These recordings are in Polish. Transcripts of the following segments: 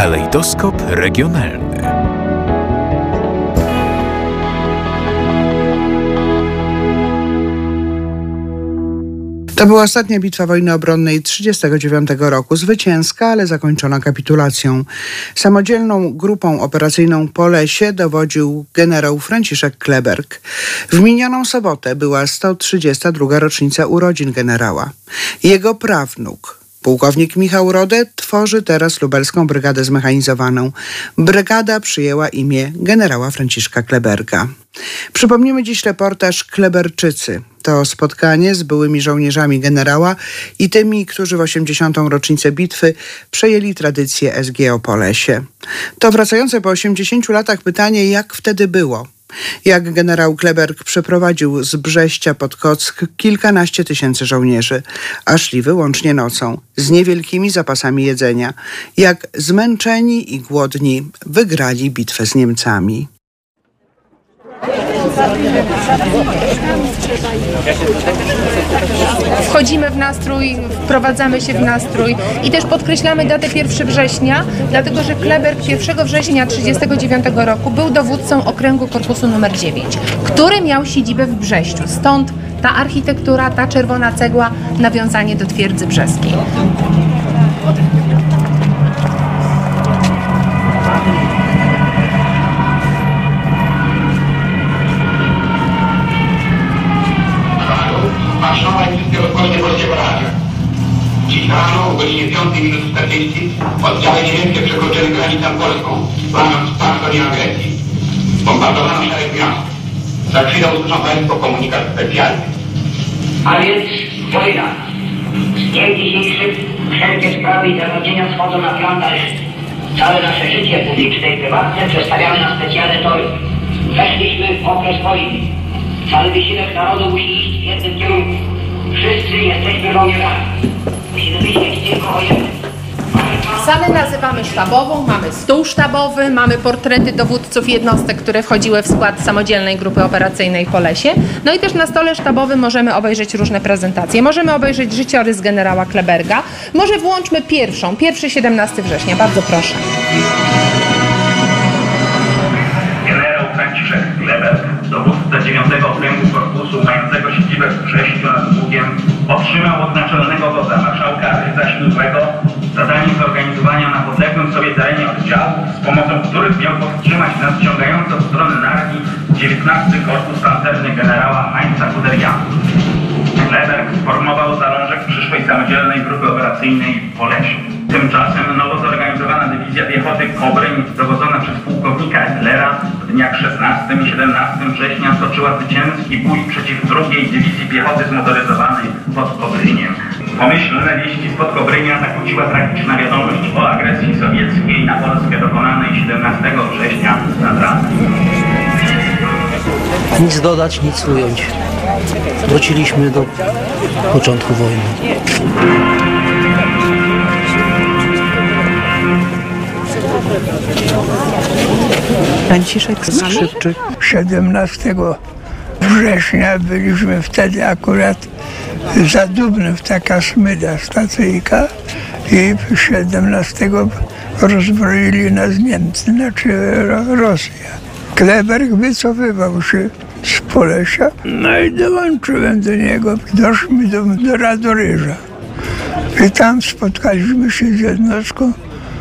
Kalejdoskop regionalny. To była ostatnia bitwa wojny obronnej 1939 roku, zwycięska, ale zakończona kapitulacją. Samodzielną grupą operacyjną po lesie dowodził generał Franciszek Kleberg. W minioną sobotę była 132. rocznica urodzin generała. Jego prawnuk, Pułkownik Michał Rode tworzy teraz lubelską brygadę zmechanizowaną. Brygada przyjęła imię generała Franciszka Kleberga. Przypomnimy dziś reportaż Kleberczycy. To spotkanie z byłymi żołnierzami generała i tymi, którzy w 80. rocznicę bitwy przejęli tradycję SGO po lesie. To wracające po 80 latach pytanie, jak wtedy było – jak generał Kleberg przeprowadził z Brześcia pod Kock kilkanaście tysięcy żołnierzy, a szli wyłącznie nocą, z niewielkimi zapasami jedzenia, jak zmęczeni i głodni wygrali bitwę z Niemcami. Wchodzimy w nastrój, wprowadzamy się w nastrój i też podkreślamy datę 1 września, dlatego że Kleber 1 września 1939 roku był dowódcą okręgu korpusu numer 9, który miał siedzibę w Brześciu. Stąd ta architektura, ta czerwona cegła, nawiązanie do twierdzy brzeskiej. 60 minut 40 oddziały niemieckie przekroczyły granicę polską, planując partię agresji. Bombardowano szereg miast. Za chwilę usłyszą Państwo komunikat specjalny. A więc wojna. Z dniem dzisiejszym wszelkie sprawy i zagadnienia schodzą na plan dalszy. Całe nasze życie publiczne i prywatne przestawiamy na specjalne tory. Weszliśmy w okres wojny. Cały wysiłek narodu musi iść w jednym kierunku. Wszyscy jesteśmy żołnierzami. Salę nazywamy sztabową, mamy stół sztabowy, mamy portrety dowódców jednostek, które wchodziły w skład samodzielnej grupy operacyjnej po lesie. No i też na stole sztabowym możemy obejrzeć różne prezentacje. Możemy obejrzeć życiorys generała Kleberga. Może włączmy pierwszą, pierwszy 17 września. Bardzo proszę. Generał Franciszek Kleber, dowódca 9 Okręgu Korpusu mającego siedzibę w Brześciu nad Bugiem, otrzymał od naczelnego wodza marszałka Rydza Ślubego zadanie zorganizowania na podległym sobie terenie oddziałów, z pomocą których miał powstrzymać nadciągające od strony Narni 19 Korpus Pancerny generała Heinza Guderiana. Kleberg sformował zalążek przyszłej samodzielnej grupy operacyjnej w Polesie. Tymczasem nowo zorganizowana dywizja piechoty Kobryń, dowodzona przez pułkownika Etlera, w dniach 16 i 17 września stoczyła zwycięski bój przeciw drugiej dywizji piechoty zmotoryzowanej pod Kobryniem. Pomyślne wieści spod Kobrynia zakłóciła tragiczna wiadomość o agresji sowieckiej na Polskę dokonanej 17 września nad ranem. Nic dodać, nic ująć. Wróciliśmy do początku wojny. Franciszek Skrzypczyk. 17 września byliśmy wtedy akurat za Dubnów, taka smyda stacyjka i 17 rozbroili nas Niemcy, znaczy Ro- Rosja. Kleberg wycofywał się z Polesia, no i dołączyłem do niego. Doszliśmy do, do Radoryża. I tam spotkaliśmy się z jednostką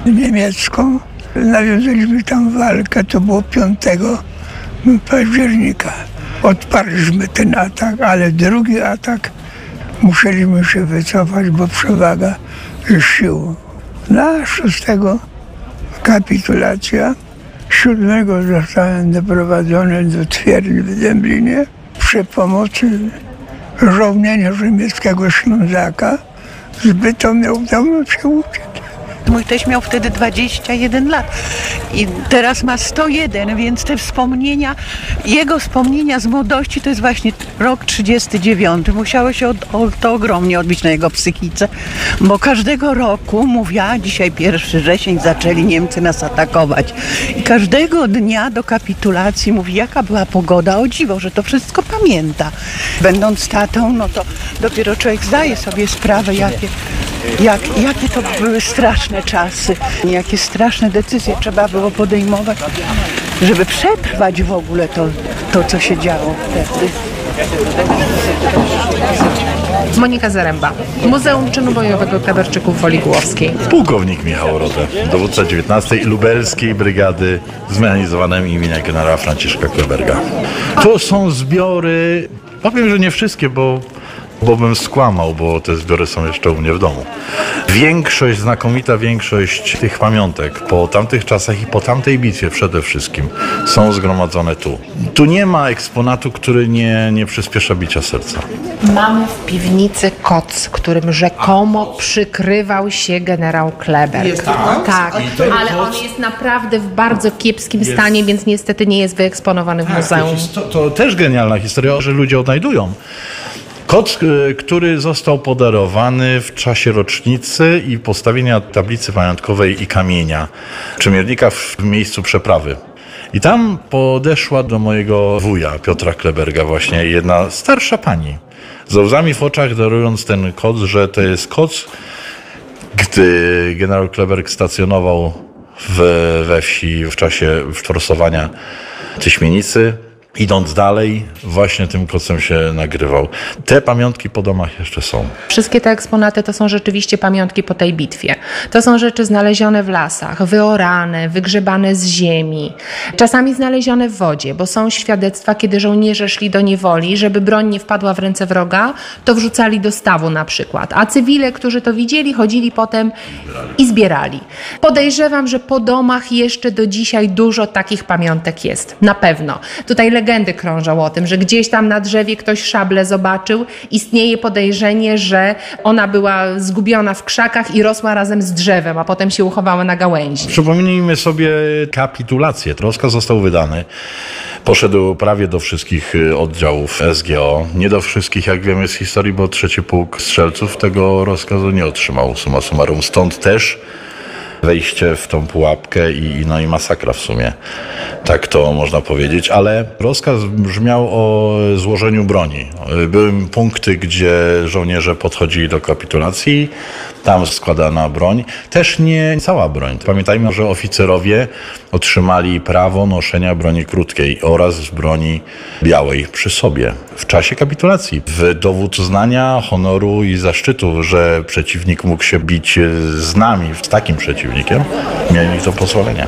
niemiecką. Nawiązaliśmy tam walkę, to było 5 października. Odparliśmy ten atak, ale drugi atak musieliśmy się wycofać, bo przewaga sił. Na 6 kapitulacja, 7 zostałem doprowadzony do twierdzy w Dęblinie przy pomocy żołnierza niemieckiego Ślązaka. Zbyto miał udało się uciec. Mój teść miał wtedy 21 lat i teraz ma 101, więc te wspomnienia, jego wspomnienia z młodości to jest właśnie rok 39. Musiało się od, o, to ogromnie odbić na jego psychice, bo każdego roku mówiła, dzisiaj pierwszy wrzesień zaczęli Niemcy nas atakować i każdego dnia do kapitulacji mówi, jaka była pogoda, o dziwo, że to wszystko pamięta. Będąc tatą, no to dopiero człowiek zdaje sobie sprawę, jakie Jak, jakie to były straszne czasy, jakie straszne decyzje trzeba było podejmować, żeby przetrwać w ogóle to, to co się działo wtedy. Monika Zaręba, Muzeum Czynu Bojowego Kleberczyków w Woli Głowskiej. Pułkownik Michał Rodę, dowódca 19 Lubelskiej Brygady Zmechanizowanej imienia generała Franciszka Kleberga. To są zbiory, powiem, że nie wszystkie, bo bo bym skłamał, bo te zbiory są jeszcze u mnie w domu. Większość, znakomita większość tych pamiątek po tamtych czasach i po tamtej bitwie przede wszystkim są zgromadzone tu. Tu nie ma eksponatu, który nie, nie przyspiesza bicia serca. Mamy w piwnicy koc, którym rzekomo przykrywał się generał Kleber. Jest to koc? Tak, ale on jest naprawdę w bardzo kiepskim stanie, więc niestety nie jest wyeksponowany w muzeum. To, to też genialna historia, że ludzie odnajdują. Kot, y, który został podarowany w czasie rocznicy i postawienia tablicy pamiątkowej i kamienia Czemiernika w miejscu przeprawy. I tam podeszła do mojego wuja, Piotra Kleberga, właśnie jedna starsza pani. Z łzami w oczach darując ten koc, że to jest koc, gdy generał Kleberg stacjonował w, we wsi w czasie forsowania Tyśmienicy. Idąc dalej, właśnie tym kocem się nagrywał. Te pamiątki po domach jeszcze są. Wszystkie te eksponaty to są rzeczywiście pamiątki po tej bitwie. To są rzeczy znalezione w lasach, wyorane, wygrzebane z ziemi, czasami znalezione w wodzie, bo są świadectwa, kiedy żołnierze szli do niewoli, żeby broń nie wpadła w ręce wroga, to wrzucali do stawu na przykład. A cywile, którzy to widzieli, chodzili potem i zbierali. Podejrzewam, że po domach jeszcze do dzisiaj dużo takich pamiątek jest. Na pewno. Tutaj legendy krążą o tym, że gdzieś tam na drzewie ktoś szablę zobaczył. Istnieje podejrzenie, że ona była zgubiona w krzakach i rosła razem z drzewem, a potem się uchowała na gałęzi. Przypomnijmy sobie kapitulację. Rozkaz został wydany. Poszedł prawie do wszystkich y, oddziałów SGO. Nie do wszystkich, jak wiemy z historii, bo trzeci pułk strzelców tego rozkazu nie otrzymał summa summarum. Stąd też wejście w tą pułapkę i, no i masakra w sumie. Tak to można powiedzieć, ale rozkaz brzmiał o złożeniu broni. Były punkty, gdzie żołnierze podchodzili do kapitulacji, tam składana broń. Też nie cała broń. Pamiętajmy, że oficerowie otrzymali prawo noszenia broni krótkiej oraz broni białej przy sobie w czasie kapitulacji. W dowód uznania, honoru i zaszczytu, że przeciwnik mógł się bić z nami, z takim przeciwnikiem, mieli to pozwolenie.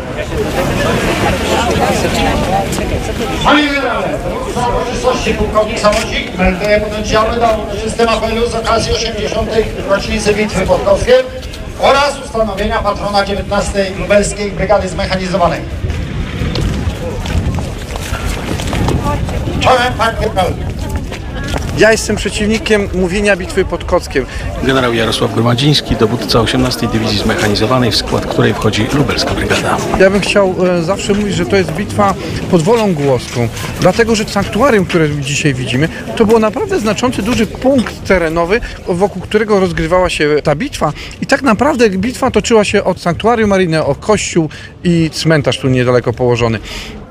Panie generale, uroczystości pułkownik Samocik melduje pododdziały do system apelu z okazji 80. rocznicy bitwy pod Koskiem oraz ustanowienia patrona 19. Lubelskiej Brygady Zmechanizowanej. Czołem pan generał. Ja jestem przeciwnikiem mówienia bitwy pod Kockiem. Generał Jarosław Gromadziński, dowódca 18 Dywizji Zmechanizowanej, w skład której wchodzi Lubelska Brygada. Ja bym chciał e, zawsze mówić, że to jest bitwa pod Wolą Głoską, dlatego że sanktuarium, które dzisiaj widzimy, to był naprawdę znaczący, duży punkt terenowy, wokół którego rozgrywała się ta bitwa i tak naprawdę bitwa toczyła się od sanktuarium maryjne, o kościół i cmentarz tu niedaleko położony.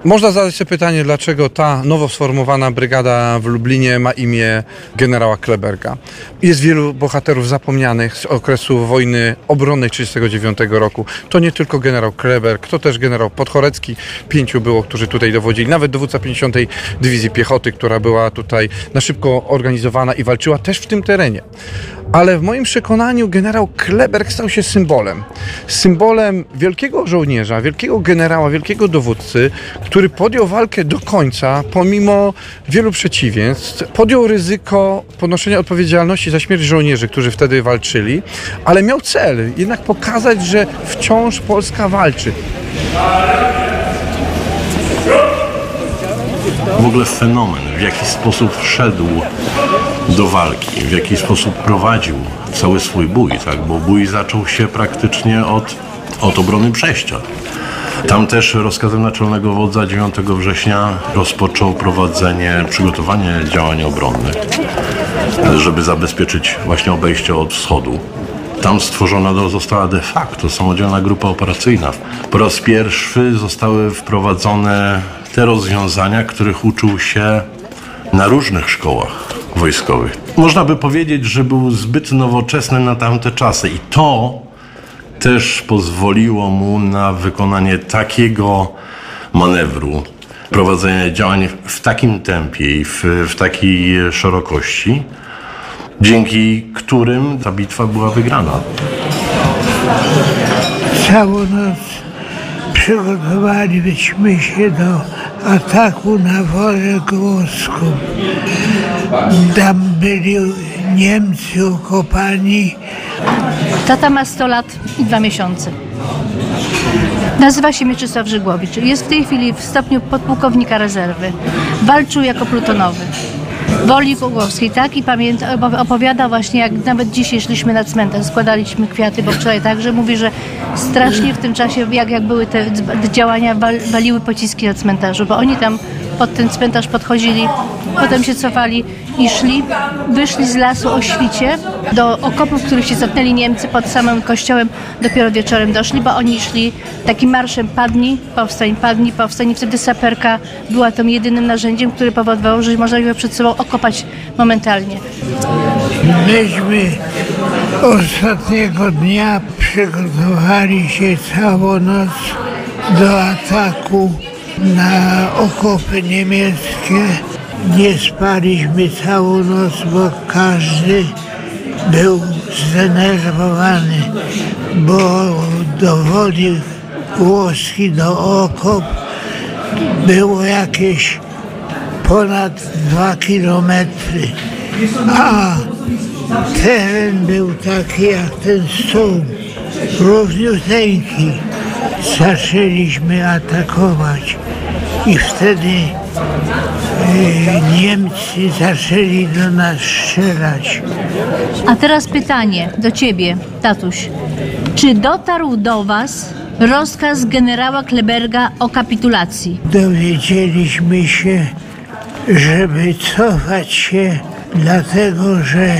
Można zadać sobie pytanie, dlaczego ta nowo sformowana brygada w Lublinie ma imię generała Kleberga. Jest wielu bohaterów zapomnianych z okresu wojny obronnej 1939 roku. To nie tylko generał Kleberg, to też generał Podchorecki. Pięciu było, którzy tutaj dowodzili. Nawet dowódca 50. Dywizji Piechoty, która była tutaj na szybko organizowana i walczyła też w tym terenie. Ale w moim przekonaniu generał Kleberg stał się symbolem. Symbolem wielkiego żołnierza, wielkiego generała, wielkiego dowódcy, który podjął walkę do końca, pomimo wielu przeciwieństw. Podjął ryzyko ponoszenia odpowiedzialności za śmierć żołnierzy, którzy wtedy walczyli, ale miał cel jednak pokazać, że wciąż Polska walczy. W ogóle fenomen, w jaki sposób wszedł do walki, w jaki sposób prowadził cały swój bój, tak? bo bój zaczął się praktycznie od, od obrony przejścia. Tam też rozkazem naczelnego wodza 9 września rozpoczął prowadzenie, przygotowanie działań obronnych, żeby zabezpieczyć właśnie obejście od wschodu. Tam stworzona została de facto samodzielna grupa operacyjna. Po raz pierwszy zostały wprowadzone te rozwiązania, których uczył się na różnych szkołach wojskowych. Można by powiedzieć, że był zbyt nowoczesny na tamte czasy i to też pozwoliło mu na wykonanie takiego manewru, prowadzenie działań w takim tempie i w, w takiej szerokości, dzięki którym ta bitwa była wygrana. Całą noc przygotowaliśmy się do ataku na Wolę Głoską. Tam byli Niemcy okopani. Tata ma 100 lat i 2 miesiące. Nazywa się Mieczysław Żygłowicz. Jest w tej chwili w stopniu podpułkownika rezerwy. Walczył jako plutonowy. Woli Głogowskiej, tak? I pamięta, opowiada właśnie, jak nawet dzisiaj szliśmy na cmentarz, składaliśmy kwiaty, bo wczoraj także mówi, że strasznie w tym czasie, jak, jak były te działania, wal, waliły pociski na cmentarzu, bo oni tam pod ten cmentarz podchodzili, potem się cofali i szli, wyszli z lasu o świcie do okopów, których się zatnęli Niemcy pod samym kościołem, dopiero wieczorem doszli, bo oni szli takim marszem padni, powstań, padni, powstań. I wtedy saperka była tym jedynym narzędziem, które powodowało, że można było przed sobą okopać momentalnie. Myśmy ostatniego dnia przygotowali się całą noc do ataku na okopy niemieckie. Nie spaliśmy całą noc, bo każdy był zdenerwowany, bo do woli Włoski, do okop było jakieś ponad dwa kilometry, a teren był taki jak ten stół, równiuteńki. Zaczęliśmy atakować i wtedy e, Niemcy zaczęli do nas strzelać. A teraz pytanie do ciebie, tatuś. Czy dotarł do was rozkaz generała Kleberga o kapitulacji? Dowiedzieliśmy się, żeby cofać się, dlatego że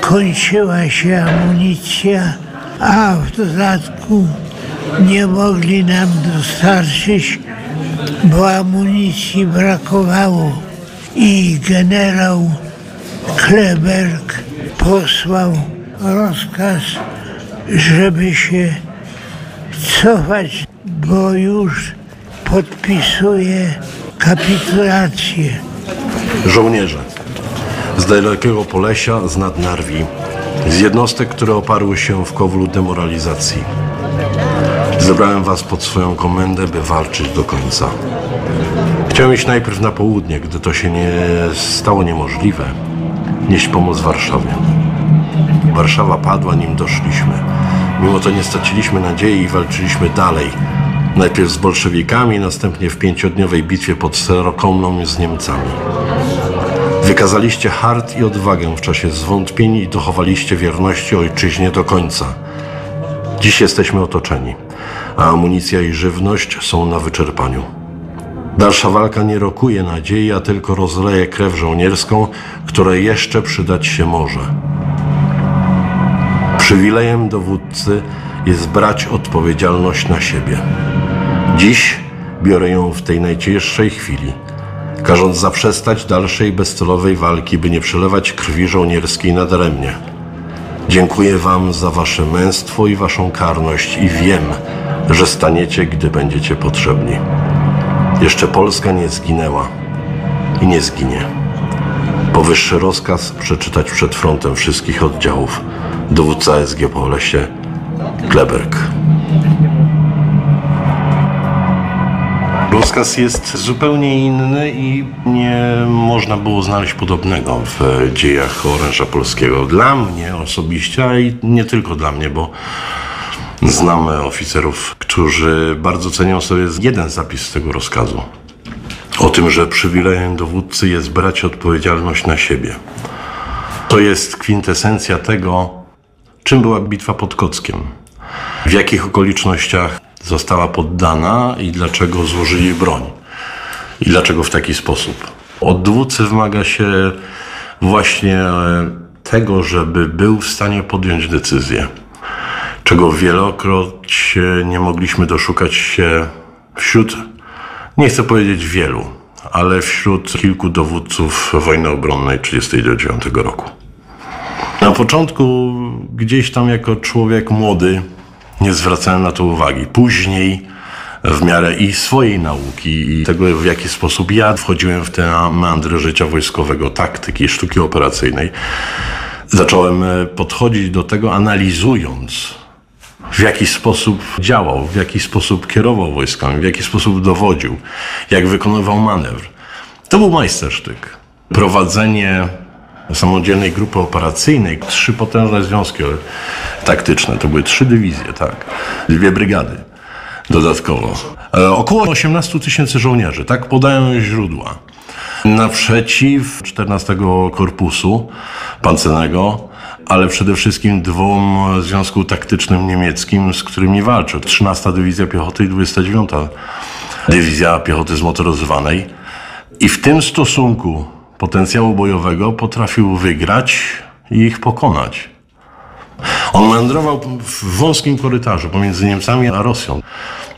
kończyła się amunicja, a w dodatku nie mogli nam dostarczyć, bo amunicji brakowało. I generał Kleberg posłał rozkaz, żeby się cofać, bo już podpisuje kapitulację. Żołnierze z dalekiego Polesia, z Nadnarwi, z jednostek, które oparły się w kowlu demoralizacji. Zebrałem was pod swoją komendę, by walczyć do końca. Chciałem iść najpierw na południe, gdy to się nie stało niemożliwe, nieść pomoc Warszawie. Warszawa padła, nim doszliśmy. Mimo to nie straciliśmy nadziei i walczyliśmy dalej. Najpierw z bolszewikami, następnie w pięciodniowej bitwie pod Serokomną z Niemcami. Wykazaliście hart i odwagę w czasie zwątpień i dochowaliście wierności ojczyźnie do końca. Dziś jesteśmy otoczeni, a amunicja i żywność są na wyczerpaniu. Dalsza walka nie rokuje nadziei, a tylko rozleje krew żołnierską, która jeszcze przydać się może. Przywilejem dowódcy jest brać odpowiedzialność na siebie. Dziś biorę ją w tej najcięższej chwili, każąc zaprzestać dalszej bezcelowej walki, by nie przelewać krwi żołnierskiej nadaremnie. Dziękuję Wam za Wasze męstwo i Waszą karność i wiem, że staniecie, gdy będziecie potrzebni. Jeszcze Polska nie zginęła i nie zginie. Powyższy rozkaz przeczytać przed frontem wszystkich oddziałów. Dowódca SG po lesie Kleberg. Rozkaz jest zupełnie inny i nie można było znaleźć podobnego w dziejach oręża polskiego. Dla mnie osobiście, a i nie tylko dla mnie, bo znamy oficerów, którzy bardzo cenią sobie jeden zapis z tego rozkazu. O tym, że przywilejem dowódcy jest brać odpowiedzialność na siebie. To jest kwintesencja tego, czym była bitwa pod Kockiem. W jakich okolicznościach została poddana i dlaczego złożyli broń. I dlaczego w taki sposób. Od dowódcy wymaga się właśnie e, tego, żeby był w stanie podjąć decyzję, czego wielokroć nie mogliśmy doszukać się wśród, nie chcę powiedzieć wielu, ale wśród kilku dowódców wojny obronnej 1939 roku. Na początku gdzieś tam jako człowiek młody nie zwracałem na to uwagi. Później w miarę i swojej nauki i tego, w jaki sposób ja wchodziłem w te meandry życia wojskowego, taktyki, sztuki operacyjnej, zacząłem e, podchodzić do tego analizując w jaki sposób działał, w jaki sposób kierował wojskami, w jaki sposób dowodził, jak wykonywał manewr. To był majstersztyk. Prowadzenie samodzielnej grupy operacyjnej, trzy potężne związki taktyczne, to były trzy dywizje, tak, dwie brygady dodatkowo. E, około 18 tysięcy żołnierzy, tak podają źródła. Naprzeciw 14 Korpusu Pancernego, ale przede wszystkim dwóm związku taktycznym niemieckim, z którymi walczył. 13 Dywizja Piechoty i 29 Dywizja Piechoty Zmotoryzowanej. I w tym stosunku potencjału bojowego potrafił wygrać i ich pokonać. On meandrował w wąskim korytarzu pomiędzy Niemcami a Rosją.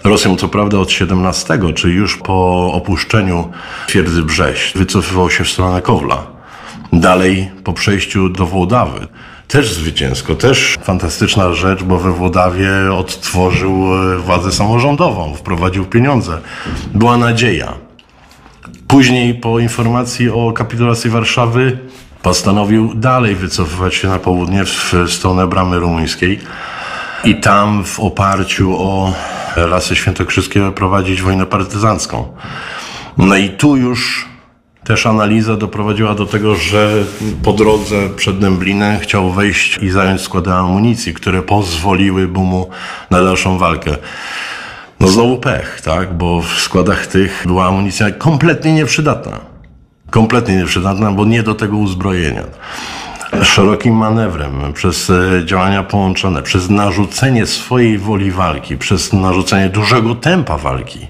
Rosją co prawda od 17, czyli już po opuszczeniu twierdzy Brześć, wycofywał się w stronę Kowla. Dalej po przejściu do Włodawy. Też zwycięsko, też fantastyczna rzecz, bo we Włodawie odtworzył e, władzę samorządową, wprowadził pieniądze. Była nadzieja. Później po informacji o kapitulacji Warszawy postanowił dalej wycofywać się na południe w stronę bramy rumuńskiej i tam w oparciu o lasy świętokrzyskie prowadzić wojnę partyzancką. No i tu już też analiza doprowadziła do tego, że po drodze przed Dęblinem chciał wejść i zająć składy amunicji, które pozwoliłyby mu na dalszą walkę. No znowu pech, tak? Bo w składach tych była amunicja kompletnie nieprzydatna. Kompletnie nieprzydatna, bo nie do tego uzbrojenia. Szerokim manewrem, przez e, działania połączone, przez narzucenie swojej woli walki, przez narzucenie dużego tempa walki,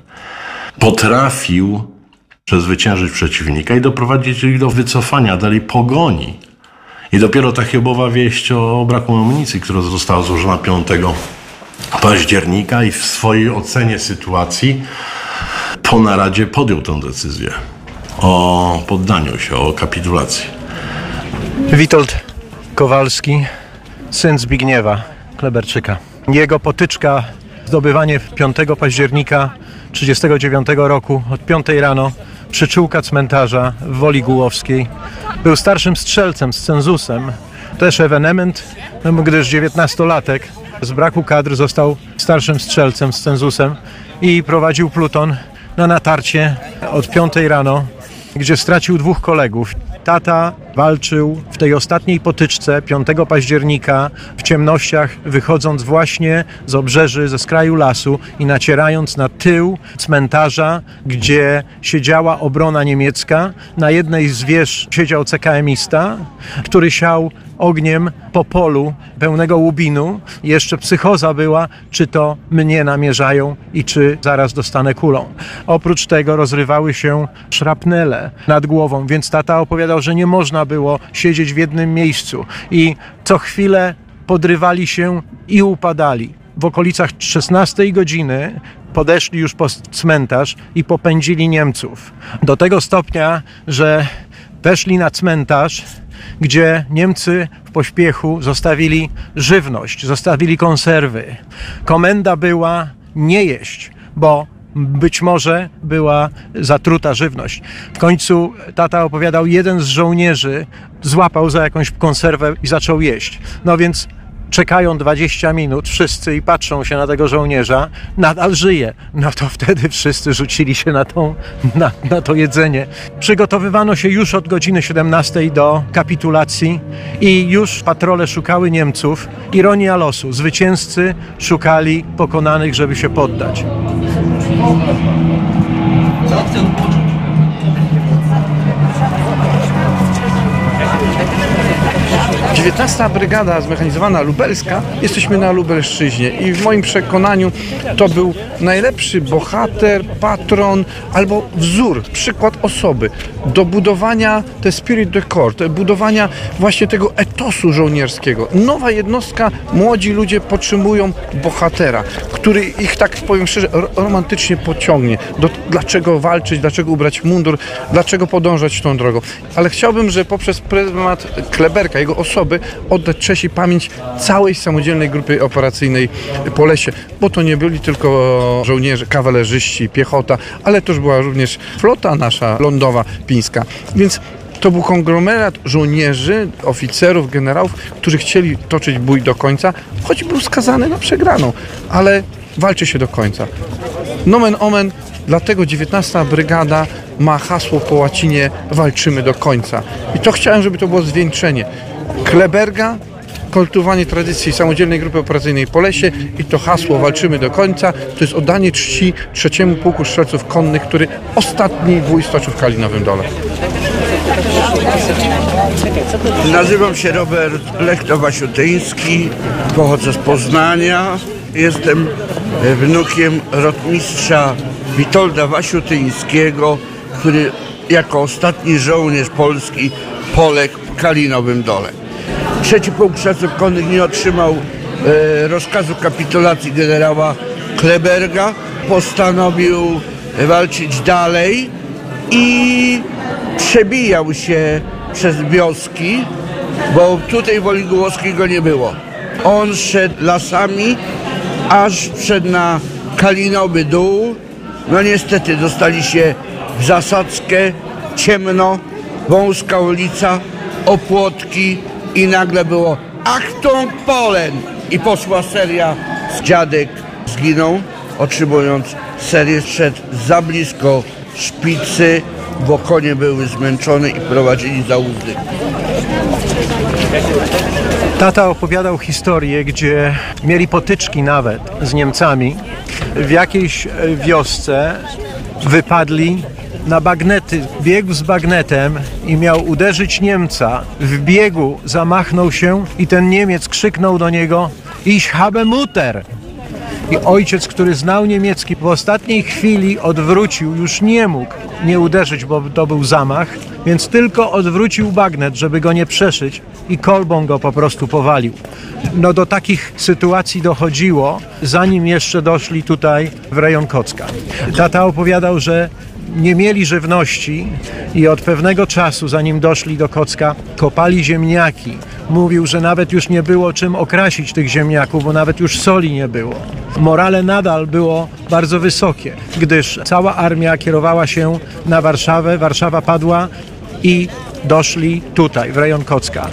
potrafił przezwyciężyć przeciwnika i doprowadzić ich do wycofania, dalej pogoni. I dopiero ta chybowa wieść o braku amunicji, która została złożona 5 października i w swojej ocenie sytuacji po naradzie podjął tę decyzję o poddaniu się, o kapitulacji. Witold Kowalski, syn Zbigniewa Kleberczyka. Jego potyczka, zdobywanie 5 października 1939 roku od 5 rano przyczółka cmentarza w Woli Gułowskiej. Był starszym strzelcem z cenzusem. Też ewenement, gdyż 19-latek z braku kadr został starszym strzelcem z cenzusem i prowadził pluton na natarcie od 5 rano, gdzie stracił dwóch kolegów. Tata walczył w tej ostatniej potyczce 5 października w ciemnościach, wychodząc właśnie z obrzeży, ze skraju lasu i nacierając na tył cmentarza, gdzie siedziała obrona niemiecka. Na jednej z wież siedział CKM-ista, który siał ogniem po polu pełnego łubinu. Jeszcze psychoza była, czy to mnie namierzają i czy zaraz dostanę kulą. Oprócz tego rozrywały się szrapnele nad głową, więc tata opowiadał, że nie można było siedzieć w jednym miejscu i co chwilę podrywali się i upadali. W okolicach 16 godziny podeszli już po cmentarz i popędzili Niemców. Do tego stopnia, że weszli na cmentarz, gdzie Niemcy w pośpiechu zostawili żywność, zostawili konserwy. Komenda była nie jeść, bo być może była zatruta żywność. W końcu tata opowiadał, jeden z żołnierzy złapał za jakąś konserwę i zaczął jeść. No więc czekają 20 minut wszyscy i patrzą się na tego żołnierza, nadal żyje. No to wtedy wszyscy rzucili się na, tą, na, na to jedzenie. Przygotowywano się już od godziny 17 do kapitulacji i już patrole szukały Niemców. Ironia losu. Zwycięzcy szukali pokonanych, żeby się poddać. Talk to the 19 Brygada Zmechanizowana Lubelska, jesteśmy na Lubelszczyźnie i w moim przekonaniu to był najlepszy bohater, patron albo wzór, przykład osoby do budowania te spirit de corps, do budowania właśnie tego etosu żołnierskiego. Nowa jednostka, młodzi ludzie potrzebują bohatera, który ich tak powiem szczerze romantycznie pociągnie. Do, dlaczego walczyć, dlaczego ubrać mundur, dlaczego podążać tą drogą. Ale chciałbym, że poprzez pryzmat Kleberka, jego osoby, oddać cześć i pamięć całej samodzielnej grupy operacyjnej po lesie, bo to nie byli tylko żołnierze, kawalerzyści, piechota, ale też była również flota nasza lądowa pińska. Więc to był konglomerat żołnierzy, oficerów, generałów, którzy chcieli toczyć bój do końca, choć był skazany na przegraną, ale walczy się do końca. Nomen omen, dlatego 19 Brygada ma hasło po łacinie walczymy do końca. I to chciałem, żeby to było zwieńczenie. Kleberga, kultywowanie tradycji samodzielnej grupy operacyjnej po lesie i to hasło walczymy do końca, to jest oddanie czci trzeciemu pułku strzelców konnych, który ostatni bój stoczył w Kalinowym Dole. Nazywam się Robert Lechto-Wasiutyński, pochodzę z Poznania. Jestem wnukiem rotmistrza Witolda Wasiutyńskiego, który jako ostatni żołnierz polski poległ w Kalinowym Dole. Trzeci pułk strzelców konnych nie otrzymał e, rozkazu kapitulacji generała Kleberga. Postanowił walczyć dalej i przebijał się przez wioski, bo tutaj woli Głowskiego nie było. On szedł lasami, aż wszedł na Kalinowy Dół. No niestety dostali się w zasadzkę, ciemno, wąska ulica, opłotki i nagle było Achtung Polen! I poszła seria. Dziadek zginął, otrzymując serię, szedł za blisko szpicy, bo konie były zmęczone i prowadzili za. Tata opowiadał historię, gdzie mieli potyczki nawet z Niemcami. W jakiejś e, wiosce wypadli na bagnety. Biegł z bagnetem i miał uderzyć Niemca. W biegu zamachnął się i ten Niemiec krzyknął do niego Ich habe Mutter! I ojciec, który znał niemiecki, w ostatniej chwili odwrócił, już nie mógł nie uderzyć, bo to był zamach, więc tylko odwrócił bagnet, żeby go nie przeszyć i kolbą go po prostu powalił. No do takich sytuacji dochodziło, zanim jeszcze doszli tutaj w rejon Kocka. Tata opowiadał, że nie mieli żywności i od pewnego czasu, zanim doszli do Kocka, kopali ziemniaki. Mówił, że nawet już nie było czym okrasić tych ziemniaków, bo nawet już soli nie było. Morale nadal było bardzo wysokie, gdyż cała armia kierowała się na Warszawę, Warszawa padła i doszli tutaj, w rejon Kocka.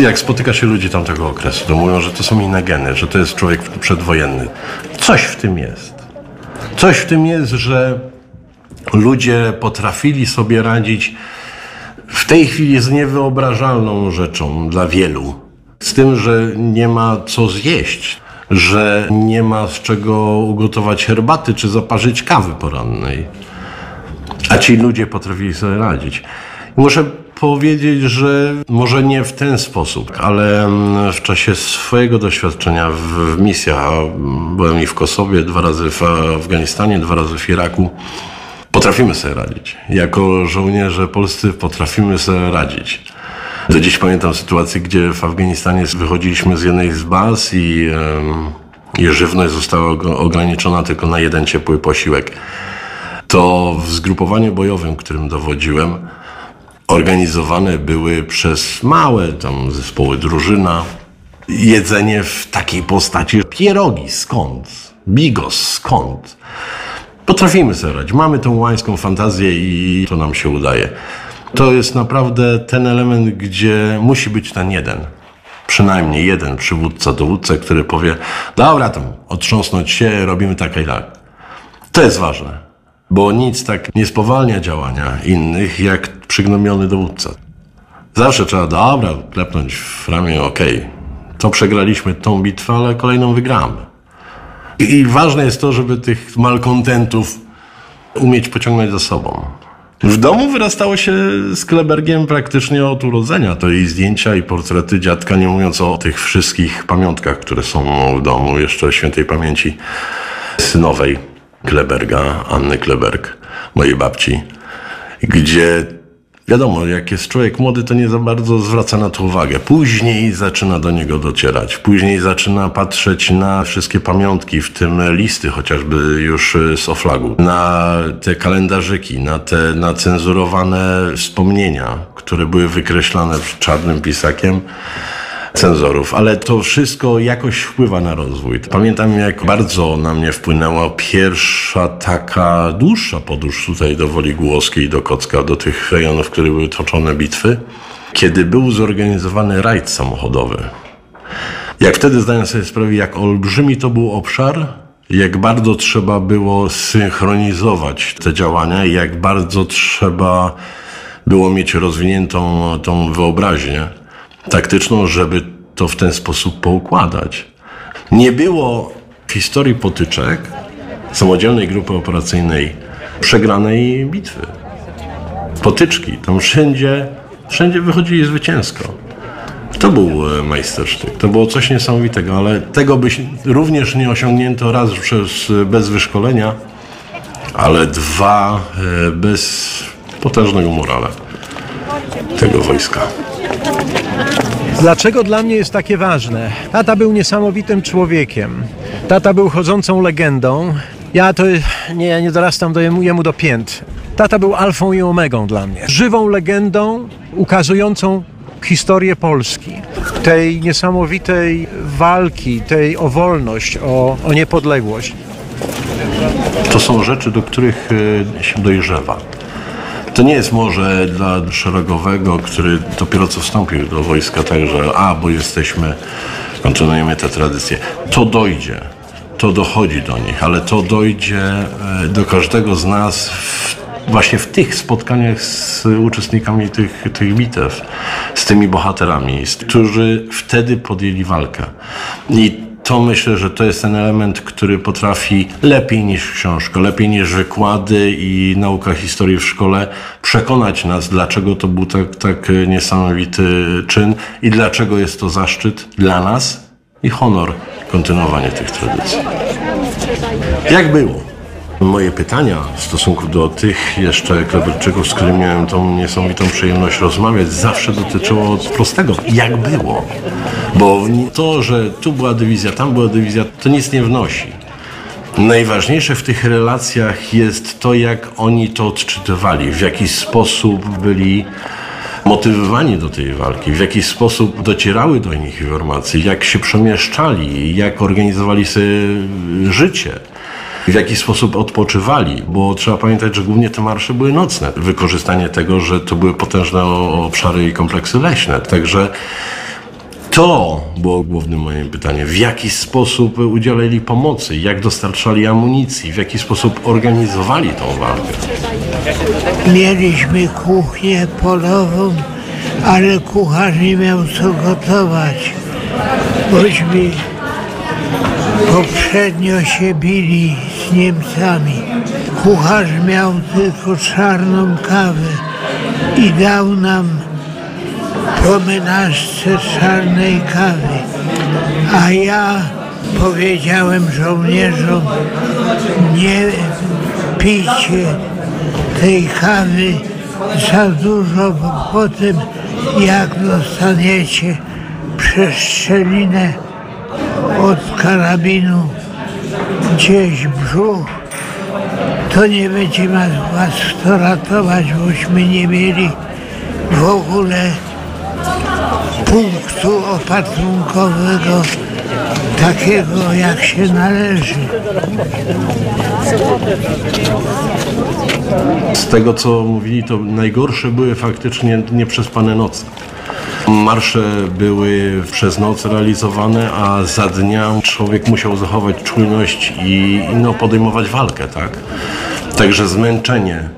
Jak spotyka się ludzi tamtego okresu, to mówią, że to są inne geny, że to jest człowiek przedwojenny. Coś w tym jest. Coś w tym jest, że ludzie potrafili sobie radzić w tej chwili z niewyobrażalną rzeczą dla wielu. Z tym, że nie ma co zjeść, że nie ma z czego ugotować herbaty czy zaparzyć kawy porannej. A ci ludzie potrafili sobie radzić. Muszę powiedzieć, że może nie w ten sposób, ale w czasie swojego doświadczenia w, w misjach, byłem i w Kosowie, dwa razy w Afganistanie, dwa razy w Iraku, potrafimy sobie radzić. Jako żołnierze polscy potrafimy sobie radzić. Do dziś pamiętam sytuację, gdzie w Afganistanie wychodziliśmy z jednej z baz i, i żywność została ograniczona tylko na jeden ciepły posiłek. To w zgrupowaniu bojowym, którym dowodziłem, organizowane były przez małe tam zespoły drużyna jedzenie w takiej postaci pierogi skąd, bigos skąd. Potrafimy radzić. Mamy tą łańską fantazję i to nam się udaje. To jest naprawdę ten element, gdzie musi być ten jeden. Przynajmniej jeden przywódca, dowódca, który powie, dobra, tam otrząsnąć się, robimy tak i tak. To jest ważne, bo nic tak nie spowalnia działania innych, jak przygnomiony dowódca. Zawsze trzeba, dobra, klepnąć w ramię, okej, okay. to przegraliśmy tą bitwę, ale kolejną wygramy. I ważne jest to, żeby tych malkontentów umieć pociągnąć za sobą. W domu wyrastało się z Klebergiem praktycznie od urodzenia. To i zdjęcia, i portrety dziadka, nie mówiąc o tych wszystkich pamiątkach, które są w domu, jeszcze świętej pamięci synowej Kleberga, Anny Kleberg, mojej babci, gdzie wiadomo, jak jest człowiek młody, to nie za bardzo zwraca na to uwagę. Później zaczyna do niego docierać, później zaczyna patrzeć na wszystkie pamiątki, w tym listy chociażby już z oflagu, na te kalendarzyki, na te nacenzurowane wspomnienia, które były wykreślane czarnym pisakiem cenzorów, ale to wszystko jakoś wpływa na rozwój. Pamiętam, jak bardzo na mnie wpłynęła pierwsza taka dłuższa podróż tutaj do Woli Głoskiej, do Kocka, do tych rejonów, w których były toczone bitwy, kiedy był zorganizowany rajd samochodowy. Jak wtedy zdałem sobie sprawę, jak olbrzymi to był obszar, jak bardzo trzeba było synchronizować te działania, jak bardzo trzeba było mieć rozwiniętą tą wyobraźnię taktyczną, żeby to w ten sposób poukładać. Nie było w historii potyczek samodzielnej grupy operacyjnej przegranej bitwy. Potyczki, tam wszędzie, wszędzie wychodzili zwycięsko. To był e, majstersztyk, to było coś niesamowitego, ale tego by również nie osiągnięto raz przez, bez wyszkolenia, ale dwa e, bez potężnego morale tego wojska. Dlaczego dla mnie jest takie ważne? Tata był niesamowitym człowiekiem. Tata był chodzącą legendą. Ja to nie, nie dorastam do jemu, jemu do pięt. Tata był alfą i omegą dla mnie. Żywą legendą ukazującą historię Polski. Tej niesamowitej walki, tej o wolność, o, o niepodległość. To są rzeczy, do których e, się dojrzewa. To nie jest może dla szeregowego, który dopiero co wstąpił do wojska, także a, bo jesteśmy, kontynuujemy tę tradycję. To dojdzie, to dochodzi do nich, ale to dojdzie e, do każdego z nas w, właśnie w tych spotkaniach z uczestnikami tych, tych bitew, z tymi bohaterami, którzy wtedy podjęli walkę. I to myślę, że to jest ten element, który potrafi lepiej niż książka, lepiej niż wykłady i nauka historii w szkole przekonać nas, dlaczego to był tak, tak niesamowity czyn i dlaczego jest to zaszczyt dla nas i honor kontynuowanie tych tradycji. Jak było? Moje pytania w stosunku do tych jeszcze Kleberczyków, z którymi miałem tą niesamowitą przyjemność rozmawiać, zawsze dotyczyło prostego, jak było. Bo to, że tu była dywizja, tam była dywizja, to nic nie wnosi. Najważniejsze w tych relacjach jest to, jak oni to odczytywali, w jaki sposób byli motywowani do tej walki, w jaki sposób docierały do nich informacje, jak się przemieszczali, jak organizowali sobie życie w jaki sposób odpoczywali, bo trzeba pamiętać, że głównie te marsze były nocne. Wykorzystanie tego, że to były potężne obszary i kompleksy leśne. Także to było głównym moim pytaniem. W jaki sposób udzielali pomocy, jak dostarczali amunicji, w jaki sposób organizowali tą walkę. Mieliśmy kuchnię polową, ale kucharz nie miał co gotować. Bośmy poprzednio się bili z Niemcami. Kucharz miał tylko czarną kawę i dał nam po czarnej kawy. A ja powiedziałem żołnierzom, nie pijcie tej kawy za dużo, bo potem jak dostaniecie przeszczelinę od karabinu gdzieś brzuch, to nie będzie was kto ratować, bośmy nie mieli w ogóle punktu opatrunkowego takiego, jak się należy. Z tego, co mówili, to najgorsze były faktycznie nieprzespane noce. Marsze były przez noc realizowane, a za dnia człowiek musiał zachować czujność i no, podejmować walkę, tak? Także zmęczenie.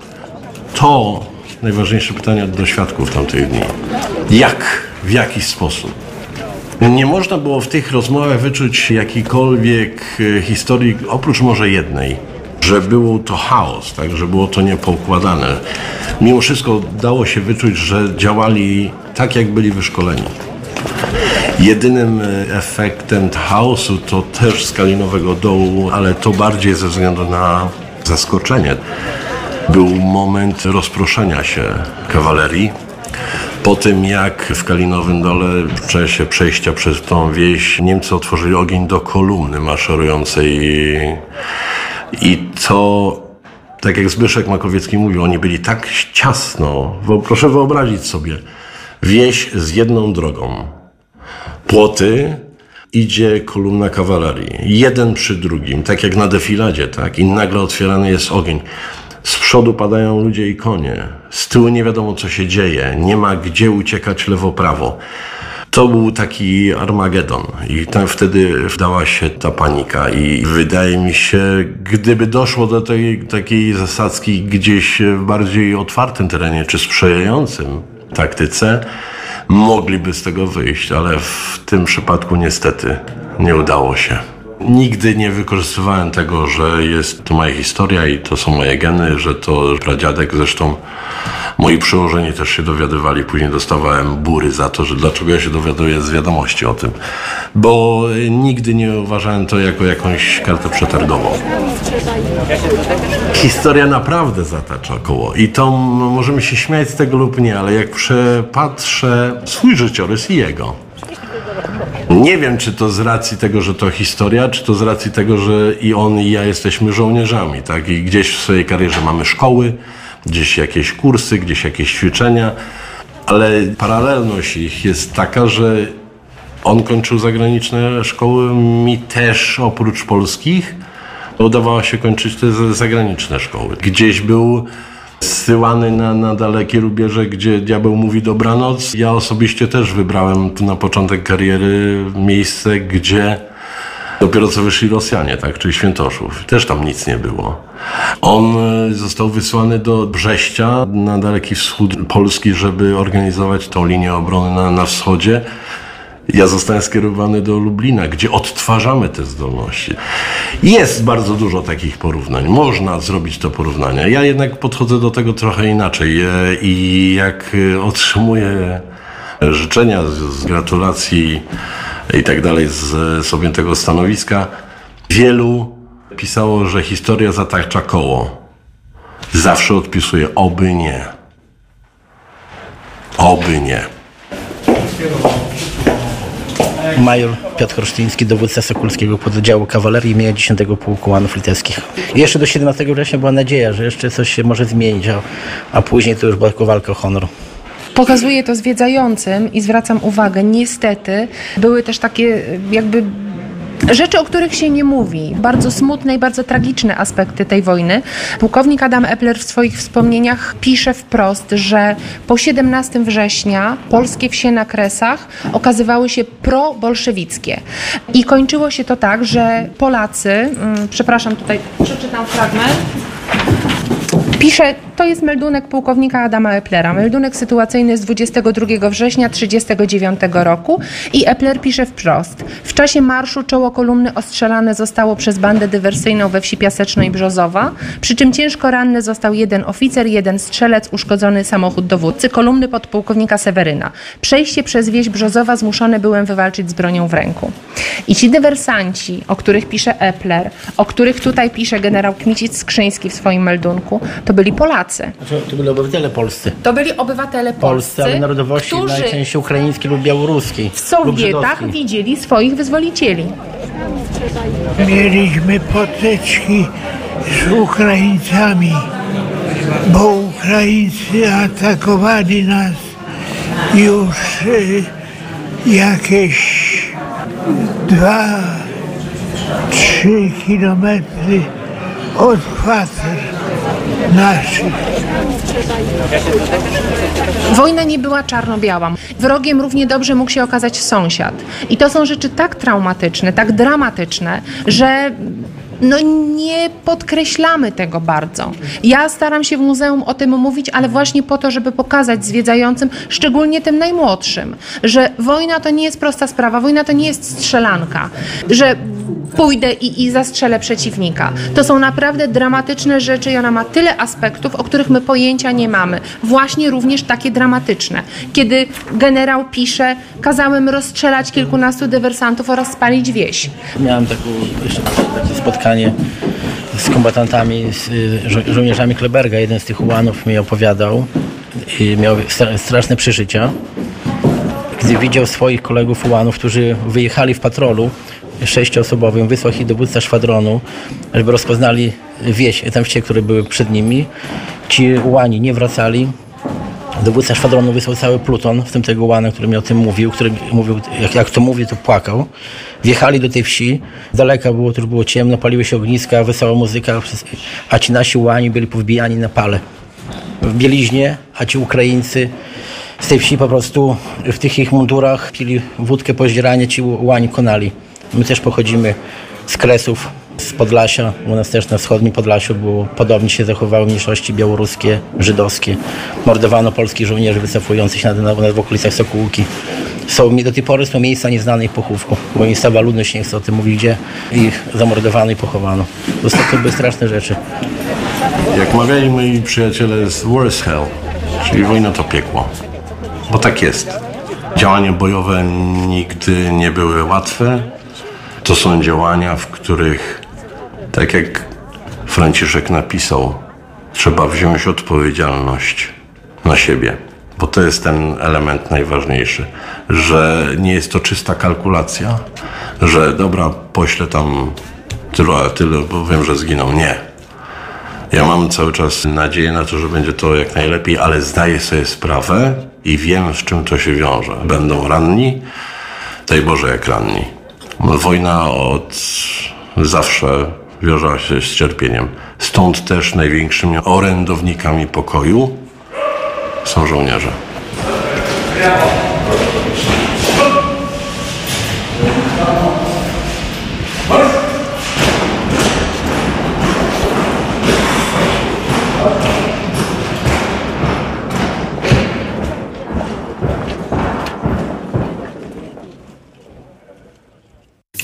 To najważniejsze pytanie do świadków tamtych dni. Jak? W jaki sposób? Nie można było w tych rozmowach wyczuć jakiejkolwiek e, historii, oprócz może jednej. że było to chaos, tak, że było to niepoukładane. Mimo wszystko dało się wyczuć, że działali tak, jak byli wyszkoleni. Jedynym e, efektem chaosu to też skalinowego dołu, ale to bardziej ze względu na zaskoczenie. Był moment rozproszenia się kawalerii. Po tym jak w Kalinowym Dole w czasie przejścia przez tą wieś Niemcy otworzyli ogień do kolumny maszerującej i to, tak jak Zbyszek Makowiecki mówił, oni byli tak ciasno, proszę wyobrazić sobie, wieś z jedną drogą. Płoty, idzie kolumna kawalerii. Jeden przy drugim, tak jak na defiladzie, tak? I nagle otwierany jest ogień. Z przodu padają ludzie i konie. Z tyłu nie wiadomo, co się dzieje. Nie ma gdzie uciekać lewo-prawo. To był taki Armagedon i tam wtedy wdała się ta panika i wydaje mi się, gdyby doszło do tej takiej zasadzki gdzieś w bardziej otwartym terenie czy sprzyjającym taktyce, mogliby z tego wyjść, ale w tym przypadku niestety nie udało się. Nigdy nie wykorzystywałem tego, że jest to moja historia i to są moje geny, że to pradziadek, zresztą moi przełożeni też się dowiadywali, później dostawałem bury za to, że dlaczego ja się dowiaduję z wiadomości o tym, bo nigdy nie uważałem to jako jakąś kartę przetargową. Historia naprawdę zatacza koło. I to możemy się śmiać z tego lub nie, ale jak przepatrzę swój życiorys i jego, nie wiem, czy to z racji tego, że to historia, czy to z racji tego, że i on, i ja jesteśmy żołnierzami, tak? I gdzieś w swojej karierze mamy szkoły, gdzieś jakieś kursy, gdzieś jakieś ćwiczenia, ale paralelność ich jest taka, że on kończył zagraniczne szkoły, mi też oprócz polskich udawało się kończyć te zagraniczne szkoły. Gdzieś był zsyłany na, na dalekie rubieże, gdzie diabeł mówi dobranoc. Ja osobiście też wybrałem tu na początek kariery miejsce, gdzie dopiero co wyszli Rosjanie, tak, czyli Świętoszów. Też tam nic nie było. On e, został wysłany do Brześcia na daleki wschód Polski, żeby organizować tą linię obrony na, na wschodzie. Ja zostałem skierowany do Lublina, gdzie odtwarzamy te zdolności. Jest bardzo dużo takich porównań. Można zrobić to porównanie. Ja jednak podchodzę do tego trochę inaczej i jak e, otrzymuję życzenia z, gratulacji i tak dalej z, z objętego stanowiska, wielu pisało, że historia zatacza koło. Zawsze odpisuję oby nie. Oby nie. Major Piotr Chrzciński, dowódca Sokulskiego pododdziału kawalerii imienia 10 Pułku Łanów Litewskich. Jeszcze do 17 września była nadzieja, że jeszcze coś się może zmienić, a, a później to już była tylko walka o honor. Pokazuję to zwiedzającym i zwracam uwagę, niestety były też takie jakby Rzeczy, o których się nie mówi, bardzo smutne i bardzo tragiczne aspekty tej wojny. Pułkownik Adam Epler w swoich wspomnieniach pisze wprost, że po 17 września polskie wsie na Kresach okazywały się pro-bolszewickie. I kończyło się to tak, że Polacy, mm, przepraszam, tutaj przeczytam fragment, pisze to jest meldunek pułkownika Adama Eplera. Meldunek sytuacyjny z 22 września 1939 roku i Epler pisze wprost. W czasie marszu czoło kolumny ostrzelane zostało przez bandę dywersyjną we wsi Piaseczno i Brzozowa, przy czym ciężko ranny został jeden oficer, jeden strzelec, uszkodzony samochód dowódcy, kolumny podpułkownika Seweryna. Przejście przez wieś Brzozowa zmuszony byłem wywalczyć z bronią w ręku. I ci dywersanci, o których pisze Epler, o których tutaj pisze generał Kmicic-Skrzyński w swoim meldunku, to byli Polacy. Znaczy, to byli obywatele polscy. To byli obywatele polscy, polscy ale narodowości którzy najczęściej ukraińskiej lub białoruskiej. w Sowietach widzieli swoich wyzwolicieli. Mieliśmy potyczki z Ukraińcami, bo Ukraińcy atakowali nas już y, jakieś dwa, trzy kilometry od kwater Wojna nie była czarno-biała. Wrogiem równie dobrze mógł się okazać sąsiad. I to są rzeczy tak traumatyczne, tak dramatyczne, że no nie podkreślamy tego bardzo. Ja staram się w muzeum o tym mówić, ale właśnie po to, żeby pokazać zwiedzającym, szczególnie tym najmłodszym, że wojna to nie jest prosta sprawa, wojna to nie jest strzelanka, że pójdę i, i zastrzelę przeciwnika. To są naprawdę dramatyczne rzeczy i ona ma tyle aspektów, o których my pojęcia nie mamy. Właśnie również takie dramatyczne. Kiedy generał pisze, kazałem rozstrzelać kilkunastu dywersantów oraz spalić wieś. Miałem takie spotkanie z kombatantami, z y, żo- żołnierzami Kleberga. Jeden z tych ułanów mi opowiadał miał stra- straszne przeżycia, gdy widział swoich kolegów ułanów, którzy wyjechali w patrolu sześcioosobowym, wysłał ich dowódca szwadronu, żeby rozpoznali wieś, tam które były przed nimi. Ci ułani nie wracali, Dowódca szwadronu wysłał cały pluton, w tym tego łana, który mi o tym mówił, który mówił, jak, jak to mówi, to płakał. Wjechali do tej wsi, z daleka było, to już było ciemno, paliły się ogniska, wesoła muzyka, a ci nasi łani byli powbijani na pale. W bieliźnie, a ci Ukraińcy z tej wsi po prostu w tych ich mundurach pili wódkę pozdzieranie, ci łani konali. My też pochodzimy z Kresów, z Podlasia. U nas też na wschodnim Podlasiu było podobnie się zachowały mniejszości białoruskie, żydowskie. Mordowano polskich żołnierzy wycofujących się na, na, w okolicach Sokółki. Są, do tej pory są miejsca nieznane ich pochówku, bo miejscowa ludność nie chce o tym mówić, gdzie ich zamordowano i pochowano. To to były straszne rzeczy. Jak mawiali moi przyjaciele z is Hell, czyli wojna to piekło. Bo tak jest. Działania bojowe nigdy nie były łatwe. To są działania, w których, tak jak Franciszek napisał, trzeba wziąć odpowiedzialność na siebie. Bo to jest ten element najważniejszy, że nie jest to czysta kalkulacja, że dobra, poślę tam tylu, a tyle, bo wiem, że zginą. Nie. Ja mam cały czas nadzieję na to, że będzie to jak najlepiej, ale zdaję sobie sprawę i wiem, z czym to się wiąże. Będą ranni, daj Boże, jak ranni. Wojna od zawsze wiązała się z cierpieniem. Stąd też największymi orędownikami pokoju są żołnierze.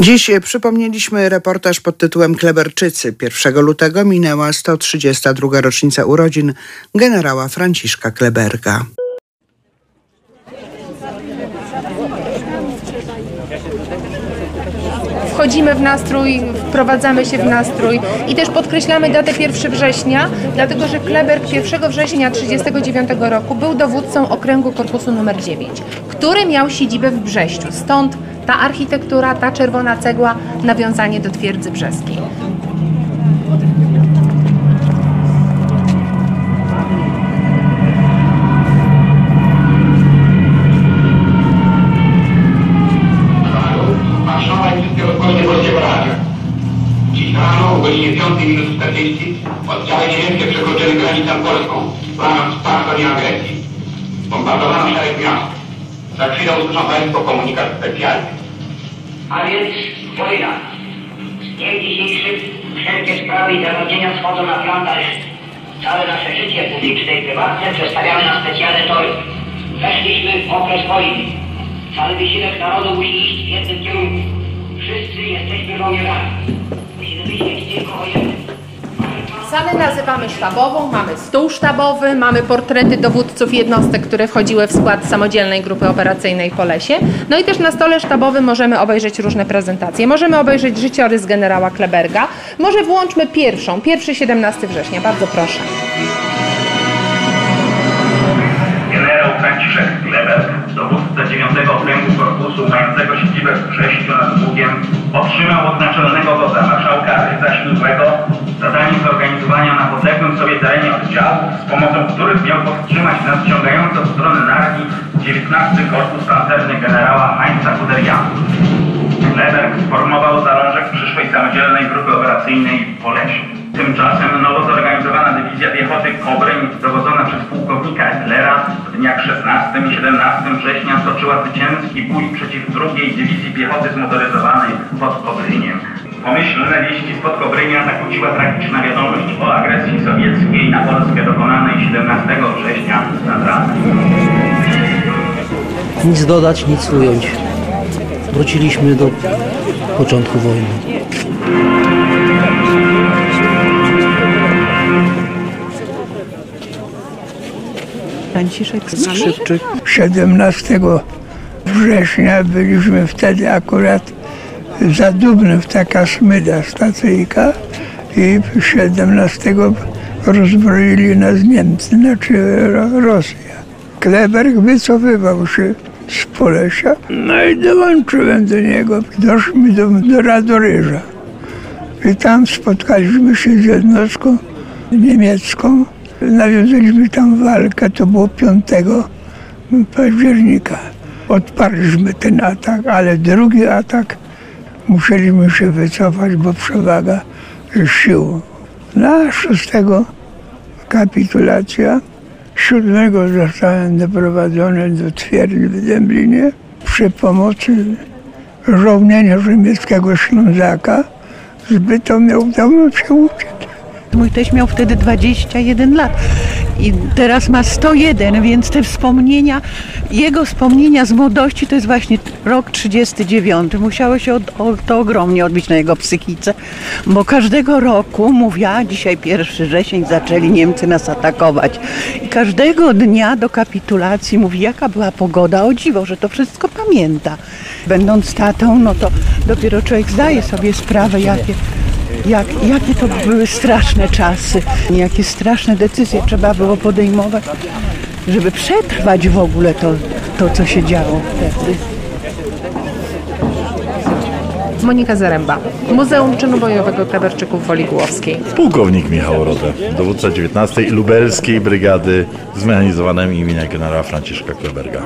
Dziś przypomnieliśmy reportaż pod tytułem Kleberczycy. 1 lutego minęła 132. rocznica urodzin generała Franciszka Kleberga. Wchodzimy w nastrój, wprowadzamy się w nastrój i też podkreślamy datę 1 września, dlatego że Kleberg 1 września 1939 roku był dowódcą okręgu korpusu numer 9, który miał siedzibę w Brześciu. Stąd ta architektura, ta czerwona cegła, nawiązanie do twierdzy brzeskiej. Godzinie 5 minut 40 oddziały niemieckie przekroczyły granicę polską w ramach wsparcia i agresji. Bombardowano szereg miast. Za chwilę usłyszą Państwo komunikat specjalny. A więc wojna. Z dniem dzisiejszym wszelkie sprawy i zagadnienia schodzą na plan dalszy. Całe nasze życie publiczne i prywatne przestawiamy na specjalne tory. Weszliśmy w okres wojny. Cały wysiłek narodu musi iść w jednym kierunku. Wszyscy jesteśmy żołnierzami. Salę nazywamy sztabową, mamy stół sztabowy, mamy portrety dowódców jednostek, które wchodziły w skład samodzielnej grupy operacyjnej po lesie. No i też na stole sztabowym możemy obejrzeć różne prezentacje. Możemy obejrzeć życiorys generała Kleberga. Może włączmy pierwszą, pierwszy 17 września. Bardzo proszę. Generał Franciszek Kleber, dowódca 9 Okręgu Korpusu mającego siedzibę w Brześciu nad Bugiem, otrzymał od naczelnego wodza marszałka Rydza Ślubego zadanie zorganizowania na podległym sobie terenie oddziałów, z pomocą których miał powstrzymać nadciągające w stronę Narni 19 Korpus Pancerny generała Heinza Guderiana. Kleber sformował zalążek przyszłej samodzielnej grupy operacyjnej w Polesie. Tymczasem nowo zorganizowana dywizja piechoty Kobryń, dowodzona przez pułkownika Etlera, w dniach 16 i 17 września toczyła zwycięski bój przeciw drugiej dywizji piechoty zmotoryzowanej pod Kobryniem. Pomyślne wieści spod Kobrynia zakłóciła tragiczna wiadomość o agresji sowieckiej na Polskę dokonanej 17 września nad ranem. Nic dodać, nic ująć. Wróciliśmy do początku wojny. Franciszek Skrzypczyk. 17 września byliśmy wtedy akurat za Dubnem, taka smyda stacyjka i 17 rozbroili nas Niemcy, znaczy Ro- Rosja. Kleberg wycofywał się z Polesia, no i dołączyłem do niego. Doszliśmy do, do Radoryża. I tam spotkaliśmy się z jednostką niemiecką. Nawiązaliśmy tam walkę, to było 5 października. Odparliśmy ten atak, ale drugi atak musieliśmy się wycofać, bo przewaga sił. Na 6 kapitulacja. 7 zostałem doprowadzony do twierdzy w Dęblinie przy pomocy żołnierza niemieckiego Ślązaka. Zbyto mnie udało się uciec. Mój teść miał wtedy 21 lat i teraz ma 101, więc te wspomnienia, jego wspomnienia z młodości to jest właśnie rok 39. Musiało się od, to ogromnie odbić na jego psychice, bo każdego roku, mówiła, dzisiaj 1 wrzesień zaczęli Niemcy nas atakować i każdego dnia do kapitulacji mówi, jaka była pogoda, o dziwo, że to wszystko pamięta. Będąc tatą, no to dopiero człowiek zdaje sobie sprawę, jakie jak, jakie to były straszne czasy, jakie straszne decyzje trzeba było podejmować, żeby przetrwać w ogóle to, to co się działo wtedy. Monika Zaręba, Muzeum Czynu Bojowego Kleberczyków Woli Głowskiej. Pułkownik Michał Rodę, dowódca 19 Lubelskiej Brygady Zmechanizowanej imienia generała Franciszka Kleberga.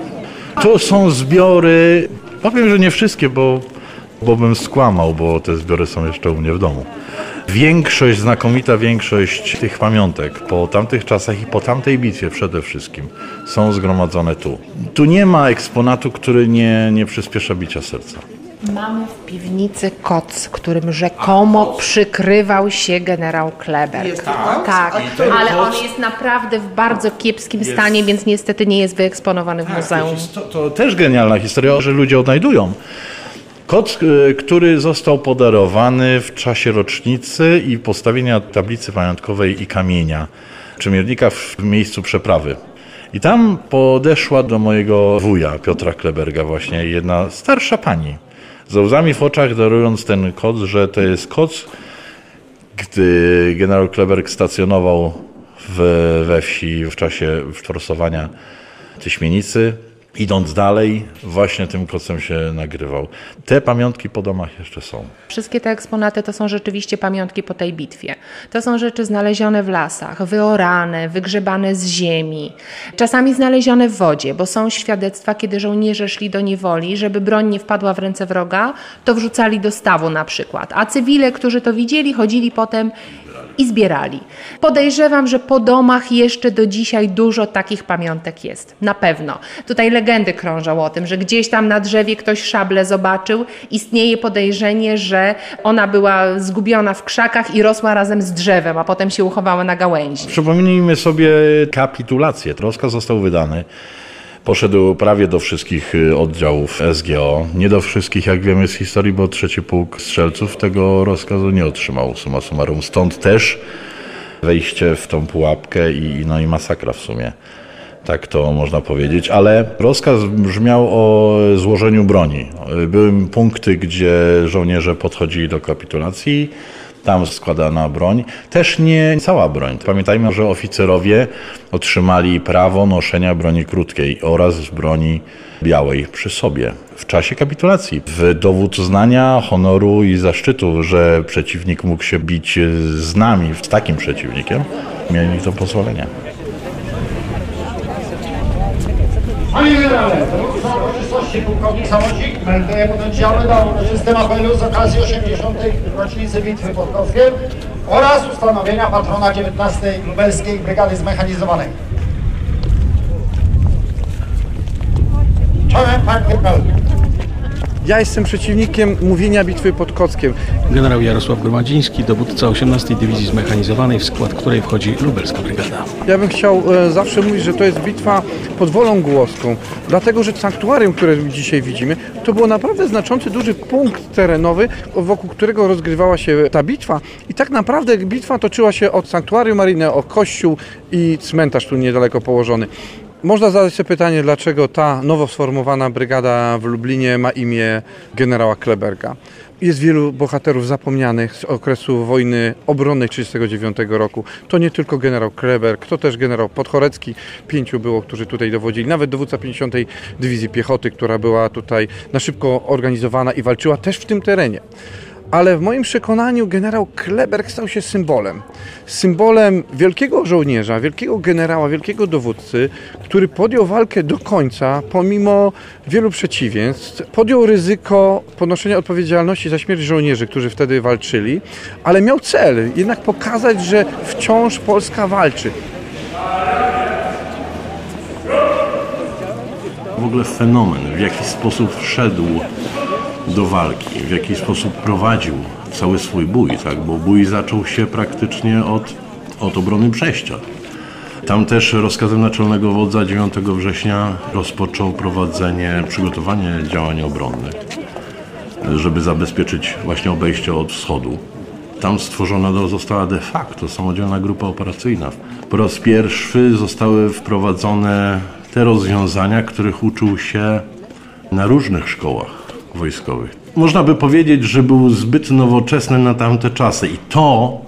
To są zbiory, powiem, że nie wszystkie, bo, bo bym skłamał, bo te zbiory są jeszcze u mnie w domu. Większość, znakomita większość tych pamiątek po tamtych czasach i po tamtej bitwie przede wszystkim są zgromadzone tu. Tu nie ma eksponatu, który nie, nie przyspiesza bicia serca. Mamy w piwnicy koc, którym rzekomo przykrywał się generał Kleber. Jest to koc? Tak, ten ale on jest naprawdę w bardzo kiepskim Jest- stanie, więc niestety nie jest wyeksponowany w muzeum. To, to też genialna historia, że ludzie odnajdują. Kot, y, który został podarowany w czasie rocznicy i postawienia tablicy pamiątkowej i kamienia Czymiernika w miejscu przeprawy. I tam podeszła do mojego wuja, Piotra Kleberga właśnie, jedna starsza pani, ze łzami w oczach darując ten koc, że to jest koc, gdy generał Kleberg stacjonował w, we wsi w czasie forsowania Tyśmienicy. Idąc dalej, właśnie tym kocem się nagrywał. Te pamiątki po domach jeszcze są. Wszystkie te eksponaty to są rzeczywiście pamiątki po tej bitwie. To są rzeczy znalezione w lasach, wyorane, wygrzebane z ziemi, czasami znalezione w wodzie, bo są świadectwa, kiedy żołnierze szli do niewoli, żeby broń nie wpadła w ręce wroga, to wrzucali do stawu na przykład. A cywile, którzy to widzieli, chodzili potem i zbierali. Podejrzewam, że po domach jeszcze do dzisiaj dużo takich pamiątek jest. Na pewno. Tutaj legendy krążą o tym, że gdzieś tam na drzewie ktoś szablę zobaczył. Istnieje podejrzenie, że ona była zgubiona w krzakach i rosła razem z drzewem, a potem się uchowała na gałęzi. Przypomnijmy sobie kapitulację. Rozkaz został wydany. Poszedł prawie do wszystkich y, oddziałów SGO. Nie do wszystkich, jak wiemy z historii, bo trzeci pułk strzelców tego rozkazu nie otrzymał summa summarum. Stąd też wejście w tą pułapkę i, no i masakra w sumie. Tak to można powiedzieć, ale rozkaz brzmiał o złożeniu broni. Były punkty, gdzie żołnierze podchodzili do kapitulacji, tam składana broń. Też nie cała broń. Pamiętajmy, że oficerowie otrzymali prawo noszenia broni krótkiej oraz broni białej przy sobie w czasie kapitulacji. W dowód uznania, honoru i zaszczytu, że przeciwnik mógł się bić z nami, z takim przeciwnikiem, mieli to pozwolenie. Panie generale, uroczystości pułkownik Samocik melduje podęcialny do uroczystym apelu z okazji 80. rocznicy bitwy pod Kowkiem oraz ustanowienia patrona 19. Lubelskiej Brygady Zmechanizowanej. Czołem, panie generale. Ja jestem przeciwnikiem mówienia bitwy pod Kockiem. Generał Jarosław Gromadziński, dowódca 18 Dywizji Zmechanizowanej, w skład której wchodzi lubelska brygada. Ja bym chciał e, zawsze mówić, że to jest bitwa pod wolą głoską, dlatego że sanktuarium, które dzisiaj widzimy, to był naprawdę znaczący, duży punkt terenowy, wokół którego rozgrywała się ta bitwa i tak naprawdę bitwa toczyła się od sanktuarium maryjne, o kościół i cmentarz tu niedaleko położony. Można zadać sobie pytanie, dlaczego ta nowo sformowana brygada w Lublinie ma imię generała Kleberga. Jest wielu bohaterów zapomnianych z okresu wojny obronnej 1939 roku. To nie tylko generał Kleberg, to też generał Podchorecki. Pięciu było, którzy tutaj dowodzili. Nawet dowódca 50. Dywizji Piechoty, która była tutaj na szybko organizowana i walczyła też w tym terenie ale w moim przekonaniu generał Kleberg stał się symbolem. Symbolem wielkiego żołnierza, wielkiego generała, wielkiego dowódcy, który podjął walkę do końca, pomimo wielu przeciwieństw. Podjął ryzyko ponoszenia odpowiedzialności za śmierć żołnierzy, którzy wtedy walczyli, ale miał cel jednak pokazać, że wciąż Polska walczy. W ogóle fenomen, w jaki sposób wszedł do walki, w jaki sposób prowadził cały swój bój, tak? bo bój zaczął się praktycznie od, od obrony przejścia. Tam też rozkazem naczelnego wodza 9 września rozpoczął prowadzenie, przygotowanie działań obronnych, żeby zabezpieczyć właśnie obejście od wschodu. Tam stworzona została de facto samodzielna grupa operacyjna. Po raz pierwszy zostały wprowadzone te rozwiązania, których uczył się na różnych szkołach wojskowych. Można by powiedzieć, że był zbyt nowoczesny na tamte czasy i to